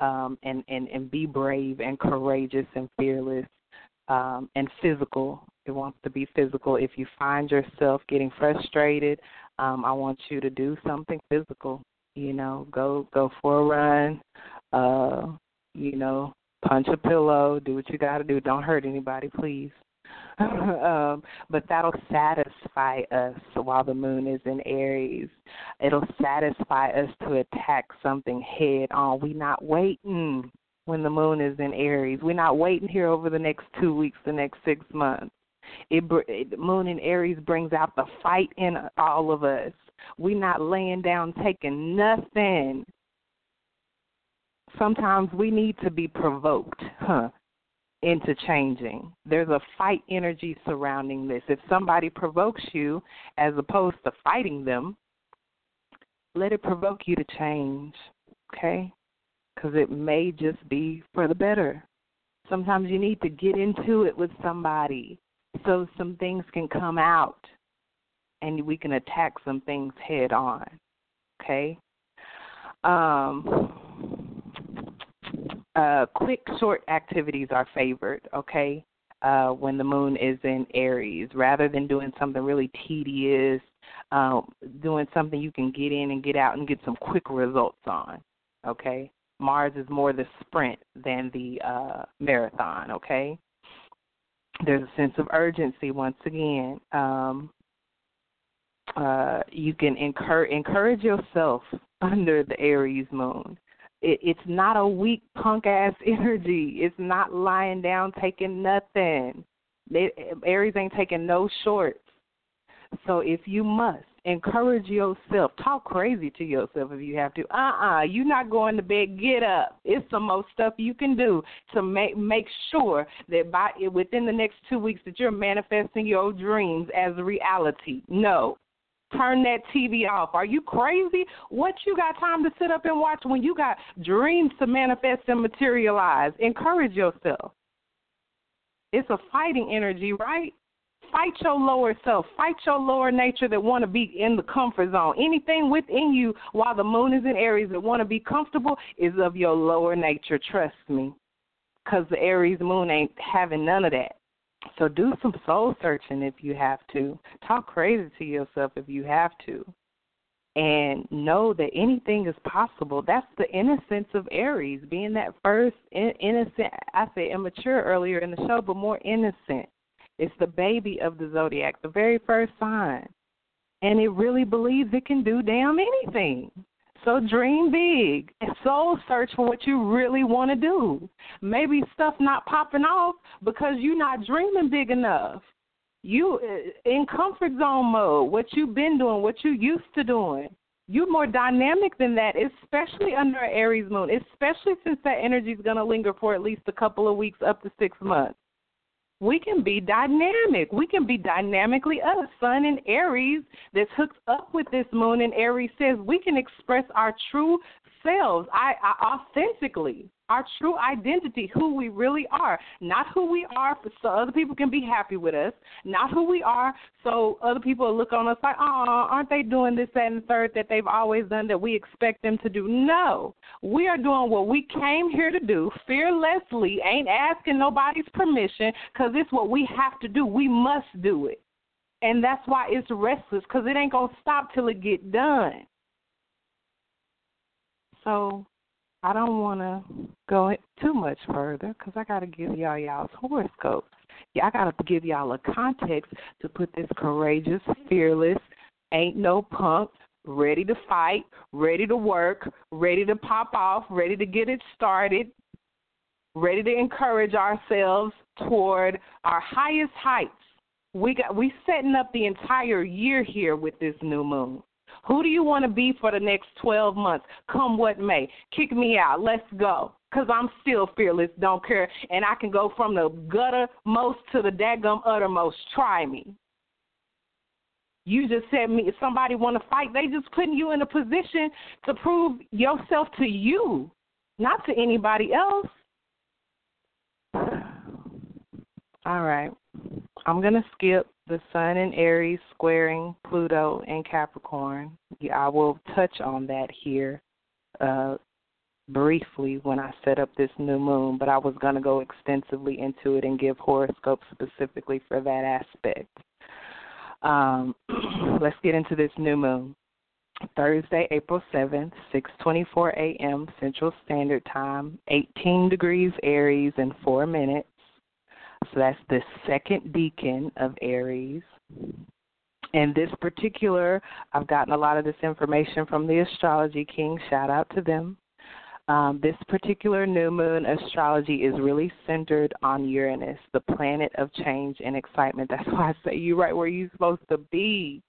um, and, and, and be brave and courageous and fearless um, and physical. It wants to be physical. If you find yourself getting frustrated, um, I want you to do something physical. You know, go go for a run. Uh, you know, punch a pillow, do what you got to do. Don't hurt anybody, please. um, but that'll satisfy us while the moon is in Aries. It'll satisfy us to attack something head on. We're not waiting when the moon is in Aries. We're not waiting here over the next two weeks, the next six months. It, it moon in Aries brings out the fight in all of us. We're not laying down taking nothing. Sometimes we need to be provoked, huh? into changing. There's a fight energy surrounding this. If somebody provokes you as opposed to fighting them, let it provoke you to change, okay? Because it may just be for the better. Sometimes you need to get into it with somebody so some things can come out and we can attack some things head on, okay? Um, uh, quick, short activities are favored, okay, uh, when the moon is in Aries, rather than doing something really tedious, uh, doing something you can get in and get out and get some quick results on, okay? Mars is more the sprint than the uh, marathon, okay? There's a sense of urgency once again. Um, uh, you can encourage encourage yourself under the Aries moon. It, it's not a weak punk ass energy. It's not lying down taking nothing. It, Aries ain't taking no shorts. So if you must encourage yourself, talk crazy to yourself if you have to. Uh uh-uh, uh, you are not going to bed. Get up. It's the most stuff you can do to make make sure that by within the next two weeks that you're manifesting your dreams as reality. No, Turn that TV off. Are you crazy? What you got time to sit up and watch when you got dreams to manifest and materialize? Encourage yourself. It's a fighting energy, right? Fight your lower self. Fight your lower nature that want to be in the comfort zone. Anything within you while the moon is in Aries that want to be comfortable is of your lower nature. Trust me. Because the Aries moon ain't having none of that. So do some soul searching if you have to. Talk crazy to yourself if you have to. And know that anything is possible. That's the innocence of Aries, being that first innocent. I said immature earlier in the show, but more innocent. It's the baby of the zodiac, the very first sign. And it really believes it can do damn anything. So dream big and soul search for what you really want to do. Maybe stuff not popping off because you're not dreaming big enough. You uh, in comfort zone mode. What you've been doing, what you used to doing. You're more dynamic than that, especially under Aries moon, especially since that energy is going to linger for at least a couple of weeks up to six months we can be dynamic. We can be dynamically us. Sun in Aries that's hooked up with this moon in Aries says we can express our true selves, I, I authentically our true identity, who we really are, not who we are so other people can be happy with us, not who we are so other people look on us like, oh, aren't they doing this, that, and third that they've always done that we expect them to do? No, we are doing what we came here to do fearlessly, ain't asking nobody's permission because it's what we have to do. We must do it. And that's why it's restless because it ain't going to stop till it get done. So I don't want to go too much further because I got to give y'all y'all's horoscopes. Yeah, I got to give y'all a context to put this courageous, fearless, ain't no punk, ready to fight, ready to work, ready to pop off, ready to get it started, ready to encourage ourselves toward our highest heights. We got we setting up the entire year here with this new moon. Who do you want to be for the next 12 months? Come what may. Kick me out. Let's go. Because I'm still fearless, don't care. And I can go from the guttermost to the daggum uttermost. Try me. You just said me if somebody want to fight, they just putting you in a position to prove yourself to you, not to anybody else. All right. I'm going to skip the Sun in Aries squaring Pluto and Capricorn. I will touch on that here uh, briefly when I set up this new moon, but I was going to go extensively into it and give horoscopes specifically for that aspect. Um, let's get into this new moon. Thursday, April 7th, 6:24 a.m. Central Standard Time, 18 degrees Aries in 4 minutes. So that's the second decan of Aries. And this particular, I've gotten a lot of this information from the Astrology King. Shout out to them. Um, this particular new moon astrology is really centered on Uranus, the planet of change and excitement. That's why I say you're right where you're supposed to be,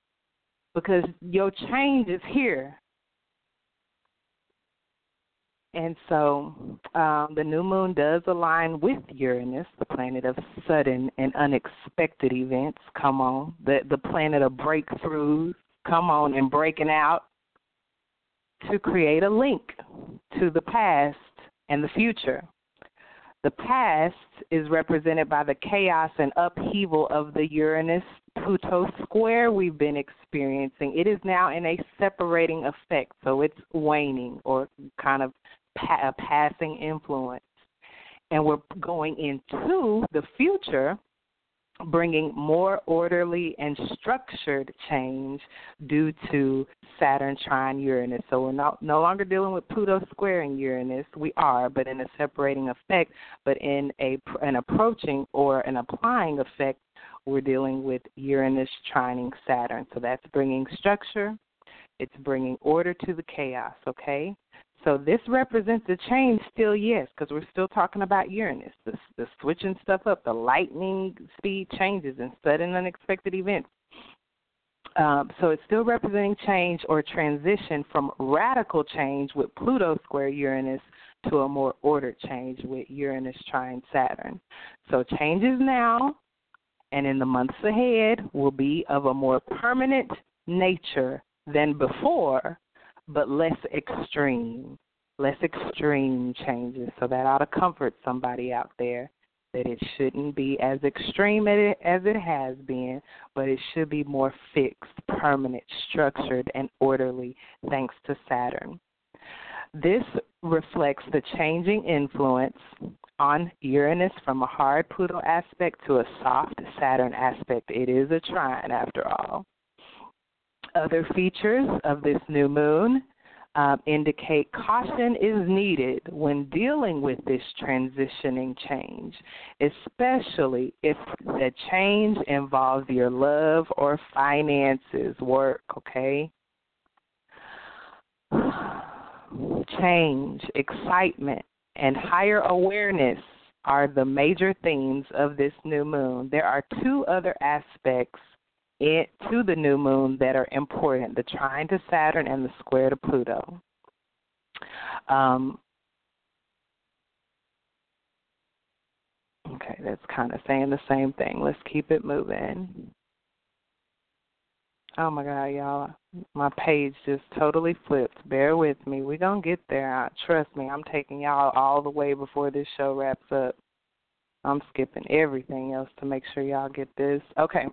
because your change is here. And so um, the new moon does align with Uranus, the planet of sudden and unexpected events. Come on, the the planet of breakthroughs. Come on, and breaking out to create a link to the past and the future. The past is represented by the chaos and upheaval of the Uranus Pluto square we've been experiencing. It is now in a separating effect, so it's waning or kind of pa- a passing influence. And we're going into the future bringing more orderly and structured change due to Saturn trine Uranus. So we're not, no longer dealing with Pluto squaring Uranus. We are, but in a separating effect, but in a an approaching or an applying effect, we're dealing with Uranus trining Saturn. So that's bringing structure. It's bringing order to the chaos, okay? So this represents a change still, yes, because we're still talking about Uranus, the, the switching stuff up, the lightning speed changes and sudden unexpected events. Um, so it's still representing change or transition from radical change with Pluto square Uranus to a more ordered change with Uranus trine Saturn. So changes now and in the months ahead will be of a more permanent nature than before but less extreme, less extreme changes. So that ought to comfort somebody out there that it shouldn't be as extreme as it, has been, but it should be more fixed, permanent, structured, and orderly thanks to Saturn. This reflects the changing influence on Uranus from a hard Pluto aspect to a soft Saturn aspect. It is a trine after all. Other features of this new moon um, indicate caution is needed when dealing with this transitioning change, especially if the change involves your love or finances, work, okay? Change, excitement, and higher awareness are the major themes of this new moon. There are two other aspects it, to the new moon that are important the trine to Saturn and the square to Pluto. Um, okay, that's kind of saying the same thing. Let's keep it moving. Oh my God, y'all. My page just totally flipped. Bear with me. We're going to get there. Trust me, I'm taking y'all all the way before this show wraps up. I'm skipping everything else to make sure y'all get this. Okay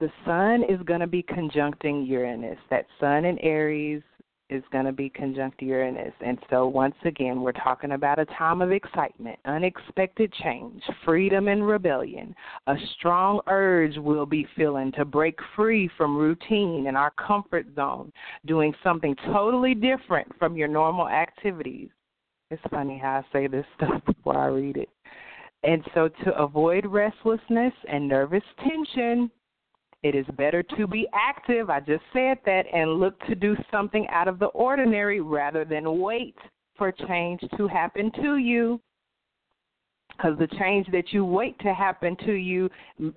the sun is going to be conjuncting Uranus. That sun in Aries is going to be conjunct Uranus. And so, once again, we're talking about a time of excitement, unexpected change, freedom and rebellion. A strong urge we'll be feeling to break free from routine and our comfort zone, doing something totally different from your normal activities. It's funny how I say this stuff before I read it. And so, to avoid restlessness and nervous tension, it is better to be active, I just said that, and look to do something out of the ordinary rather than wait for change to happen to you. Because the change that you wait to happen to you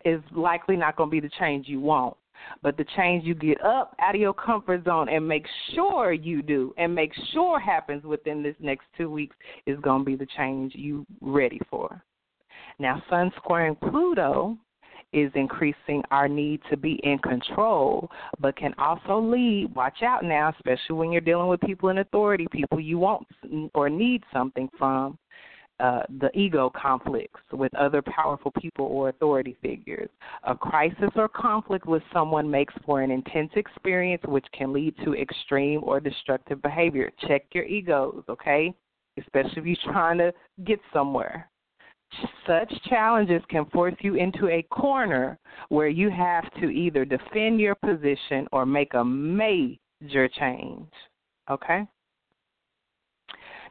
is likely not going to be the change you want. But the change you get up out of your comfort zone and make sure you do and make sure happens within this next two weeks is going to be the change you ready for. Now, Sun squaring Pluto is increasing our need to be in control, but can also lead, watch out now, especially when you're dealing with people in authority, people you want or need something from, uh, the ego conflicts with other powerful people or authority figures. A crisis or conflict with someone makes for an intense experience which can lead to extreme or destructive behavior. Check your egos, okay? Especially if you're trying to get somewhere. Such challenges can force you into a corner where you have to either defend your position or make a major change. Okay?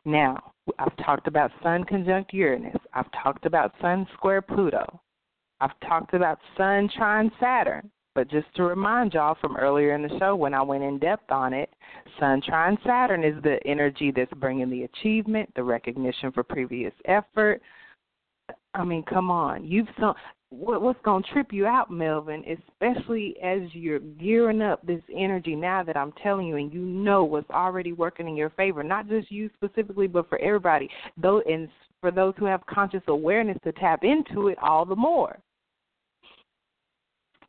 Now, I've talked about Sun conjunct Uranus. I've talked about Sun square Pluto. I've talked about Sun trine Saturn. But just to remind y'all from earlier in the show when I went in depth on it, Sun trine Saturn is the energy that's bringing the achievement, the recognition for previous effort. I mean, come on. You've so what, what's going to trip you out, Melvin, especially as you're gearing up this energy now that I'm telling you, and you know what's already working in your favor, not just you specifically, but for everybody. Though, and for those who have conscious awareness to tap into it all the more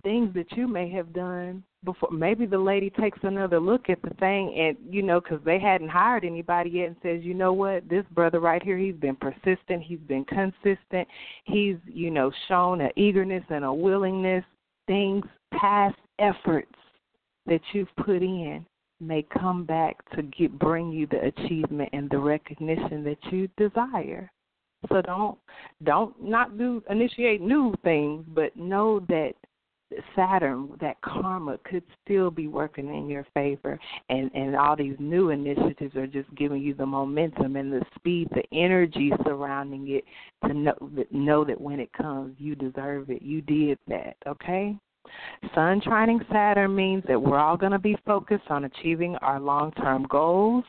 things that you may have done before. Maybe the lady takes another look at the thing, and you know, because they hadn't hired anybody yet, and says, you know what, this brother right here, he's been persistent, he's been consistent, he's you know shown an eagerness and a willingness. Things, past efforts that you've put in may come back to get bring you the achievement and the recognition that you desire. So don't don't not do initiate new things, but know that Saturn, that karma could still be working in your favor, and and all these new initiatives are just giving you the momentum and the speed, the energy surrounding it to know that know that when it comes, you deserve it. You did that, okay? Sun trining Saturn means that we're all going to be focused on achieving our long term goals,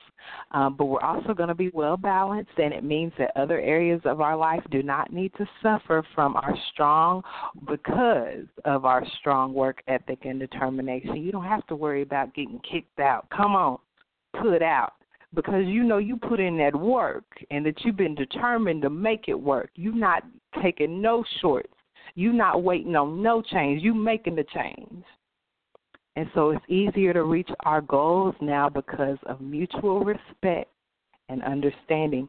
um, but we're also going to be well balanced, and it means that other areas of our life do not need to suffer from our strong, because of our strong work ethic and determination. You don't have to worry about getting kicked out. Come on, put out because you know you put in that work and that you've been determined to make it work. You've not taken no shorts. You not waiting on no change. You making the change. And so it's easier to reach our goals now because of mutual respect and understanding.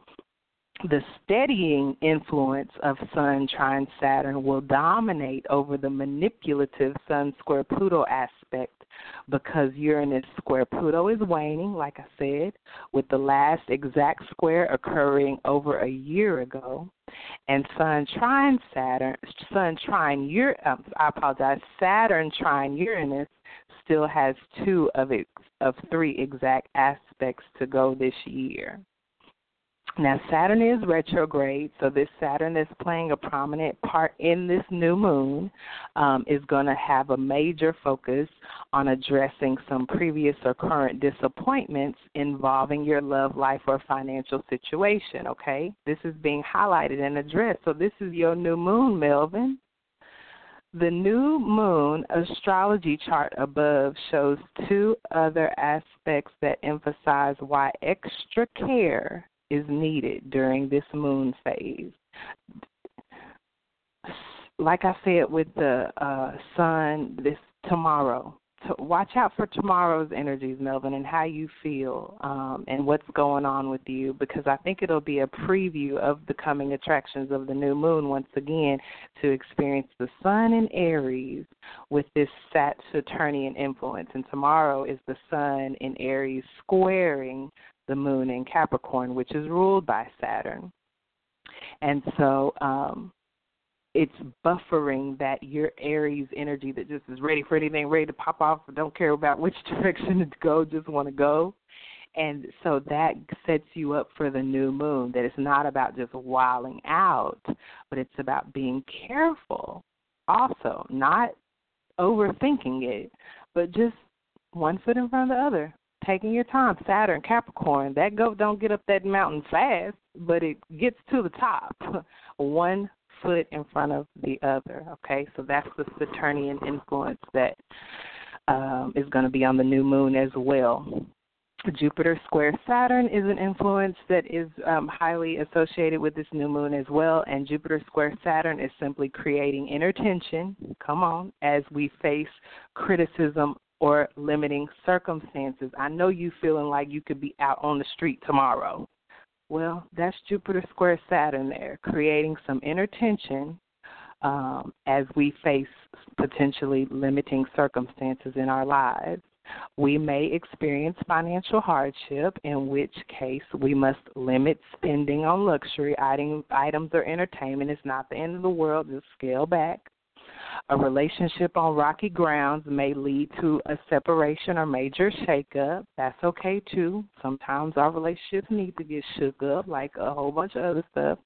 The steadying influence of Sun trine Saturn will dominate over the manipulative Sun square Pluto aspect because Uranus square Pluto is waning, like I said, with the last exact square occurring over a year ago, and Sun trine Saturn, Sun trine Ur, um, I apologize, Saturn trine Uranus still has two of its of three exact aspects to go this year. Now, Saturn is retrograde, so this Saturn that's playing a prominent part in this new moon um, is going to have a major focus on addressing some previous or current disappointments involving your love life or financial situation, okay? This is being highlighted and addressed. So, this is your new moon, Melvin. The new moon astrology chart above shows two other aspects that emphasize why extra care is needed during this moon phase. Like I said with the uh, sun, this tomorrow. To watch out for tomorrow's energies, Melvin, and how you feel um, and what's going on with you, because I think it'll be a preview of the coming attractions of the new moon once again to experience the sun in Aries with this Saturnian influence. And tomorrow is the sun in Aries squaring the moon in Capricorn, which is ruled by Saturn. And so um, it's buffering that your Aries energy that just is ready for anything, ready to pop off, don't care about which direction to go, just want to go. And so that sets you up for the new moon, that it's not about just wilding out, but it's about being careful also, not overthinking it, but just one foot in front of the other taking your time. Saturn, Capricorn, that goat don't get up that mountain fast, but it gets to the top, one foot in front of the other. Okay, so that's the Saturnian influence that um, is going to be on the new moon as well. Jupiter square Saturn is an influence that is um, highly associated with this new moon as well. And Jupiter square Saturn is simply creating inner tension, come on, as we face criticism or limiting circumstances. I know you feeling like you could be out on the street tomorrow. Well, that's Jupiter square Saturn there, creating some inner tension um, as we face potentially limiting circumstances in our lives. We may experience financial hardship, in which case we must limit spending on luxury item, items or entertainment. It's not the end of the world, just scale back. A relationship on rocky grounds may lead to a separation or major shakeup. That's okay too. Sometimes our relationships need to get shook up, like a whole bunch of other stuff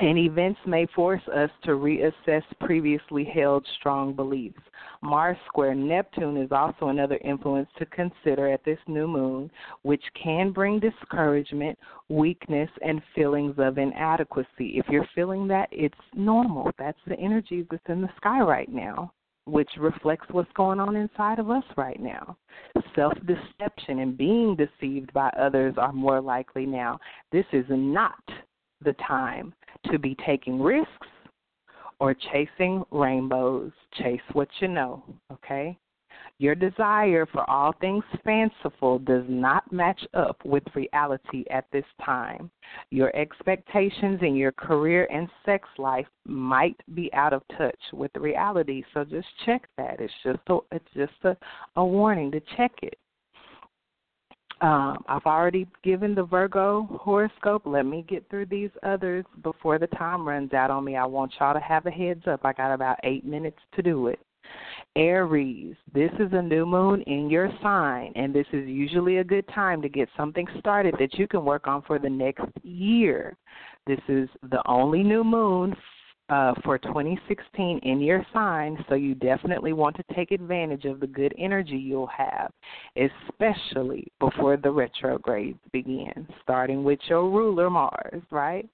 and events may force us to reassess previously held strong beliefs. Mars square Neptune is also another influence to consider at this new moon, which can bring discouragement, weakness, and feelings of inadequacy. If you're feeling that, it's normal. That's the energy that's in the sky right now which reflects what's going on inside of us right now. Self deception and being deceived by others are more likely now. This is not the time to be taking risks or chasing rainbows. Chase what you know, okay? Your desire for all things fanciful does not match up with reality at this time. Your expectations in your career and sex life might be out of touch with reality, so just check that. It's just a, it's just a, a warning to check it. Um, I've already given the Virgo horoscope. Let me get through these others before the time runs out on me. I want y'all to have a heads up. I got about eight minutes to do it. Aries, this is a new moon in your sign, and this is usually a good time to get something started that you can work on for the next year. This is the only new moon uh, for 2016 in your sign, so you definitely want to take advantage of the good energy you'll have, especially before the retrogrades begin, starting with your ruler Mars, right?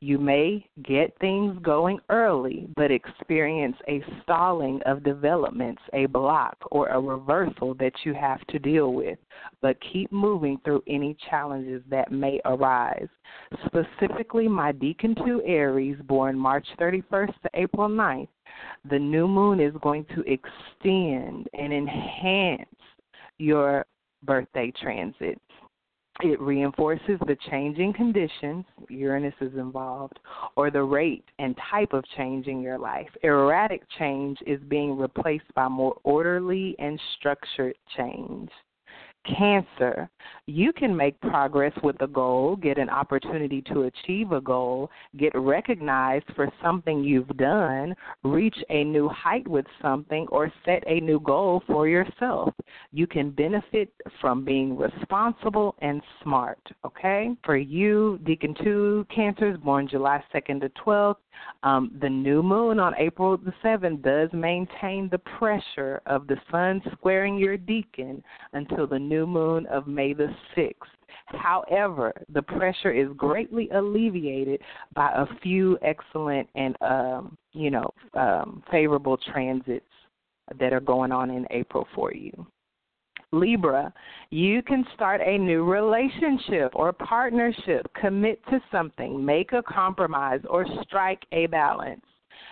You may get things going early, but experience a stalling of developments, a block, or a reversal that you have to deal with. But keep moving through any challenges that may arise. Specifically, my Decan 2 Aries, born March 31st to April 9th, the new moon is going to extend and enhance your birthday transit. It reinforces the changing conditions, Uranus is involved, or the rate and type of change in your life. Erratic change is being replaced by more orderly and structured change. Cancer, you can make progress with a goal, get an opportunity to achieve a goal, get recognized for something you've done, reach a new height with something, or set a new goal for yourself. You can benefit from being responsible and smart, okay? For you, Decan 2 Cancers, born July 2nd to 12th, um, the new moon on April the 7th does maintain the pressure of the sun squaring your decan until the new moon of May the 6th. However, the pressure is greatly alleviated by a few excellent and um, you know um, favorable transits that are going on in April for you. Libra, you can start a new relationship or partnership, commit to something, make a compromise, or strike a balance.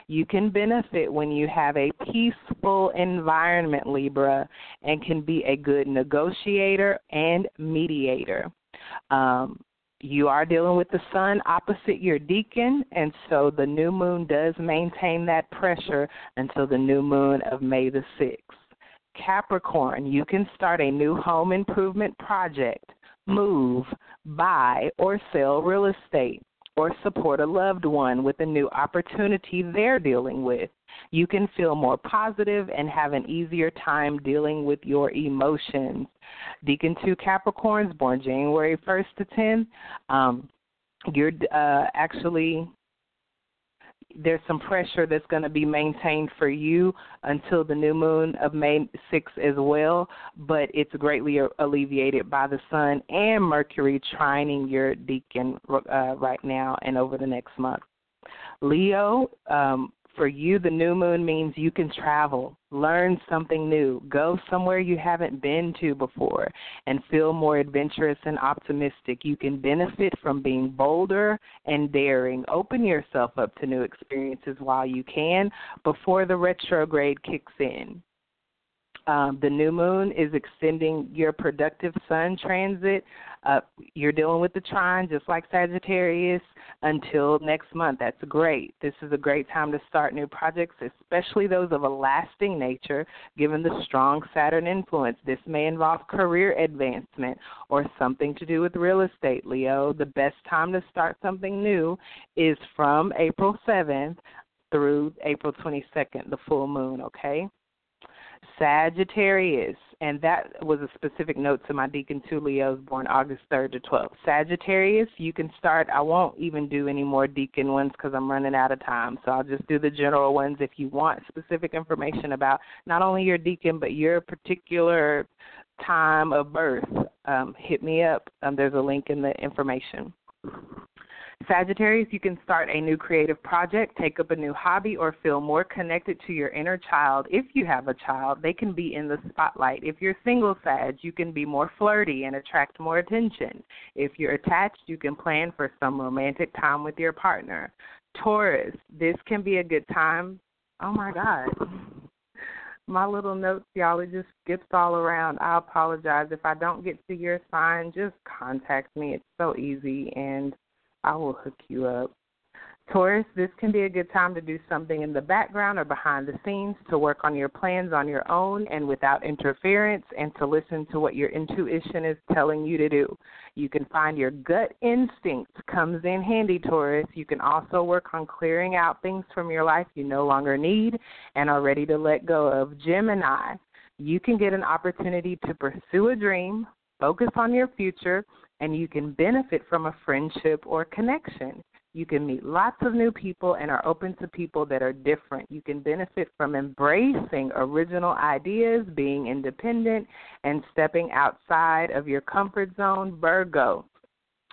You can benefit when you have a peaceful environment, Libra, and can be a good negotiator and mediator. Um, you are dealing with the sun opposite your decan, and so the new moon does maintain that pressure until the new moon of May the 6th. Capricorn, you can start a new home improvement project, move, buy, or sell real estate, or support a loved one with a new opportunity they're dealing with. You can feel more positive and have an easier time dealing with your emotions. Decan 2 Capricorns, born January 1st to 10, um, you're uh, actually there's some pressure that's going to be maintained for you until the new moon of May 6th as well, but it's greatly alleviated by the sun and Mercury trining your decan uh, right now and over the next month. Leo, um, for you, the new moon means you can travel, learn something new, go somewhere you haven't been to before, and feel more adventurous and optimistic. You can benefit from being bolder and daring. Open yourself up to new experiences while you can before the retrograde kicks in. Um, the new moon is extending your productive sun transit. Uh, you're dealing with the trine just like Sagittarius until next month. That's great. This is a great time to start new projects, especially those of a lasting nature, given the strong Saturn influence. This may involve career advancement or something to do with real estate, Leo. The best time to start something new is from April 7th through April 22nd, the full moon, okay? Sagittarius, and that was a specific note to my Decan two born August 3rd to 12th. Sagittarius, you can start. I won't even do any more Decan ones because I'm running out of time. So I'll just do the general ones. If you want specific information about not only your Decan, but your particular time of birth, um, hit me up. Um, there's a link in the information. Sagittarius, you can start a new creative project, take up a new hobby, or feel more connected to your inner child. If you have a child, they can be in the spotlight. If you're single, Sag, you can be more flirty and attract more attention. If you're attached, you can plan for some romantic time with your partner. Taurus, this can be a good time. Oh my God. My little notes, y'all, it just skips all around. I apologize. If I don't get to your sign, just contact me. It's so easy and I will hook you up. Taurus, this can be a good time to do something in the background or behind the scenes to work on your plans on your own and without interference and to listen to what your intuition is telling you to do. You can find your gut instinct comes in handy, Taurus. You can also work on clearing out things from your life you no longer need and are ready to let go of. Gemini, you can get an opportunity to pursue a dream, focus on your future, and you can benefit from a friendship or connection. You can meet lots of new people and are open to people that are different. You can benefit from embracing original ideas, being independent, and stepping outside of your comfort zone. Virgo,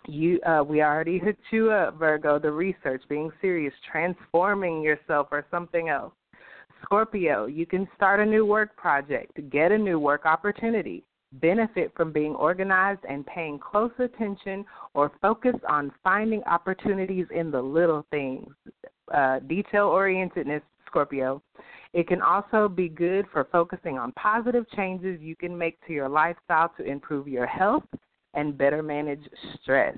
you uh, we already hit you up, Virgo. The research, being serious, transforming yourself or something else. Scorpio, you can start a new work project, get a new work opportunity benefit from being organized and paying close attention or focus on finding opportunities in the little things. Uh, detail orientedness, Scorpio. It can also be good for focusing on positive changes you can make to your lifestyle to improve your health and better manage stress.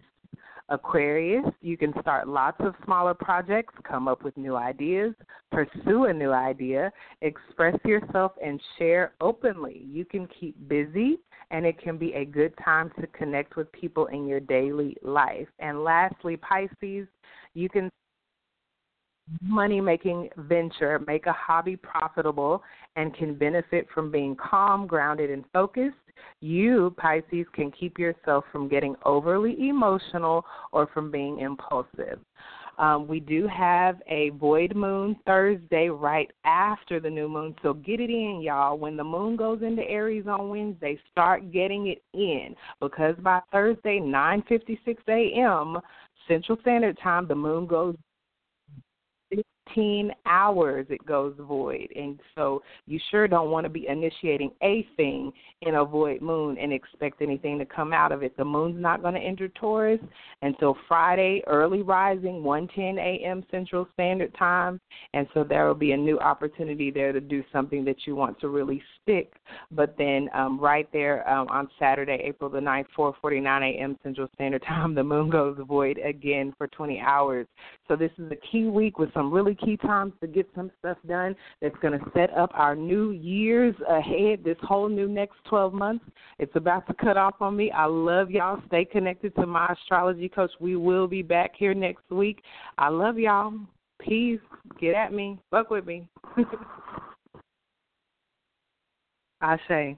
Aquarius, you can start lots of smaller projects, come up with new ideas, pursue a new idea, express yourself, and share openly. You can keep busy, and it can be a good time to connect with people in your daily life. And lastly, Pisces, you can money making venture, make a hobby profitable, and can benefit from being calm, grounded, and focused. You, Pisces, can keep yourself from getting overly emotional or from being impulsive. Um, we do have a void moon Thursday right after the new moon, so get it in, y'all. When the moon goes into Aries on Wednesday, start getting it in because by Thursday, 9:56 a.m. Central Standard Time, the moon goes 15 hours it goes void. And so you sure don't want to be initiating a thing in a void moon and expect anything to come out of it. The moon's not going to enter Taurus until Friday, early rising, 1:10 a.m. Central Standard Time. And so there will be a new opportunity there to do something that you want to really stick. But then um, right there um, on Saturday, April the 9th, 4:49 a.m. Central Standard Time, the moon goes void again for 20 hours. So this is a key week with some really key times to get some stuff done that's going to set up our new years ahead, this whole new next 12 months. It's about to cut off on me. I love y'all. Stay connected to my astrology coach. We will be back here next week. I love y'all. Peace. Get at me. Fuck with me. Say.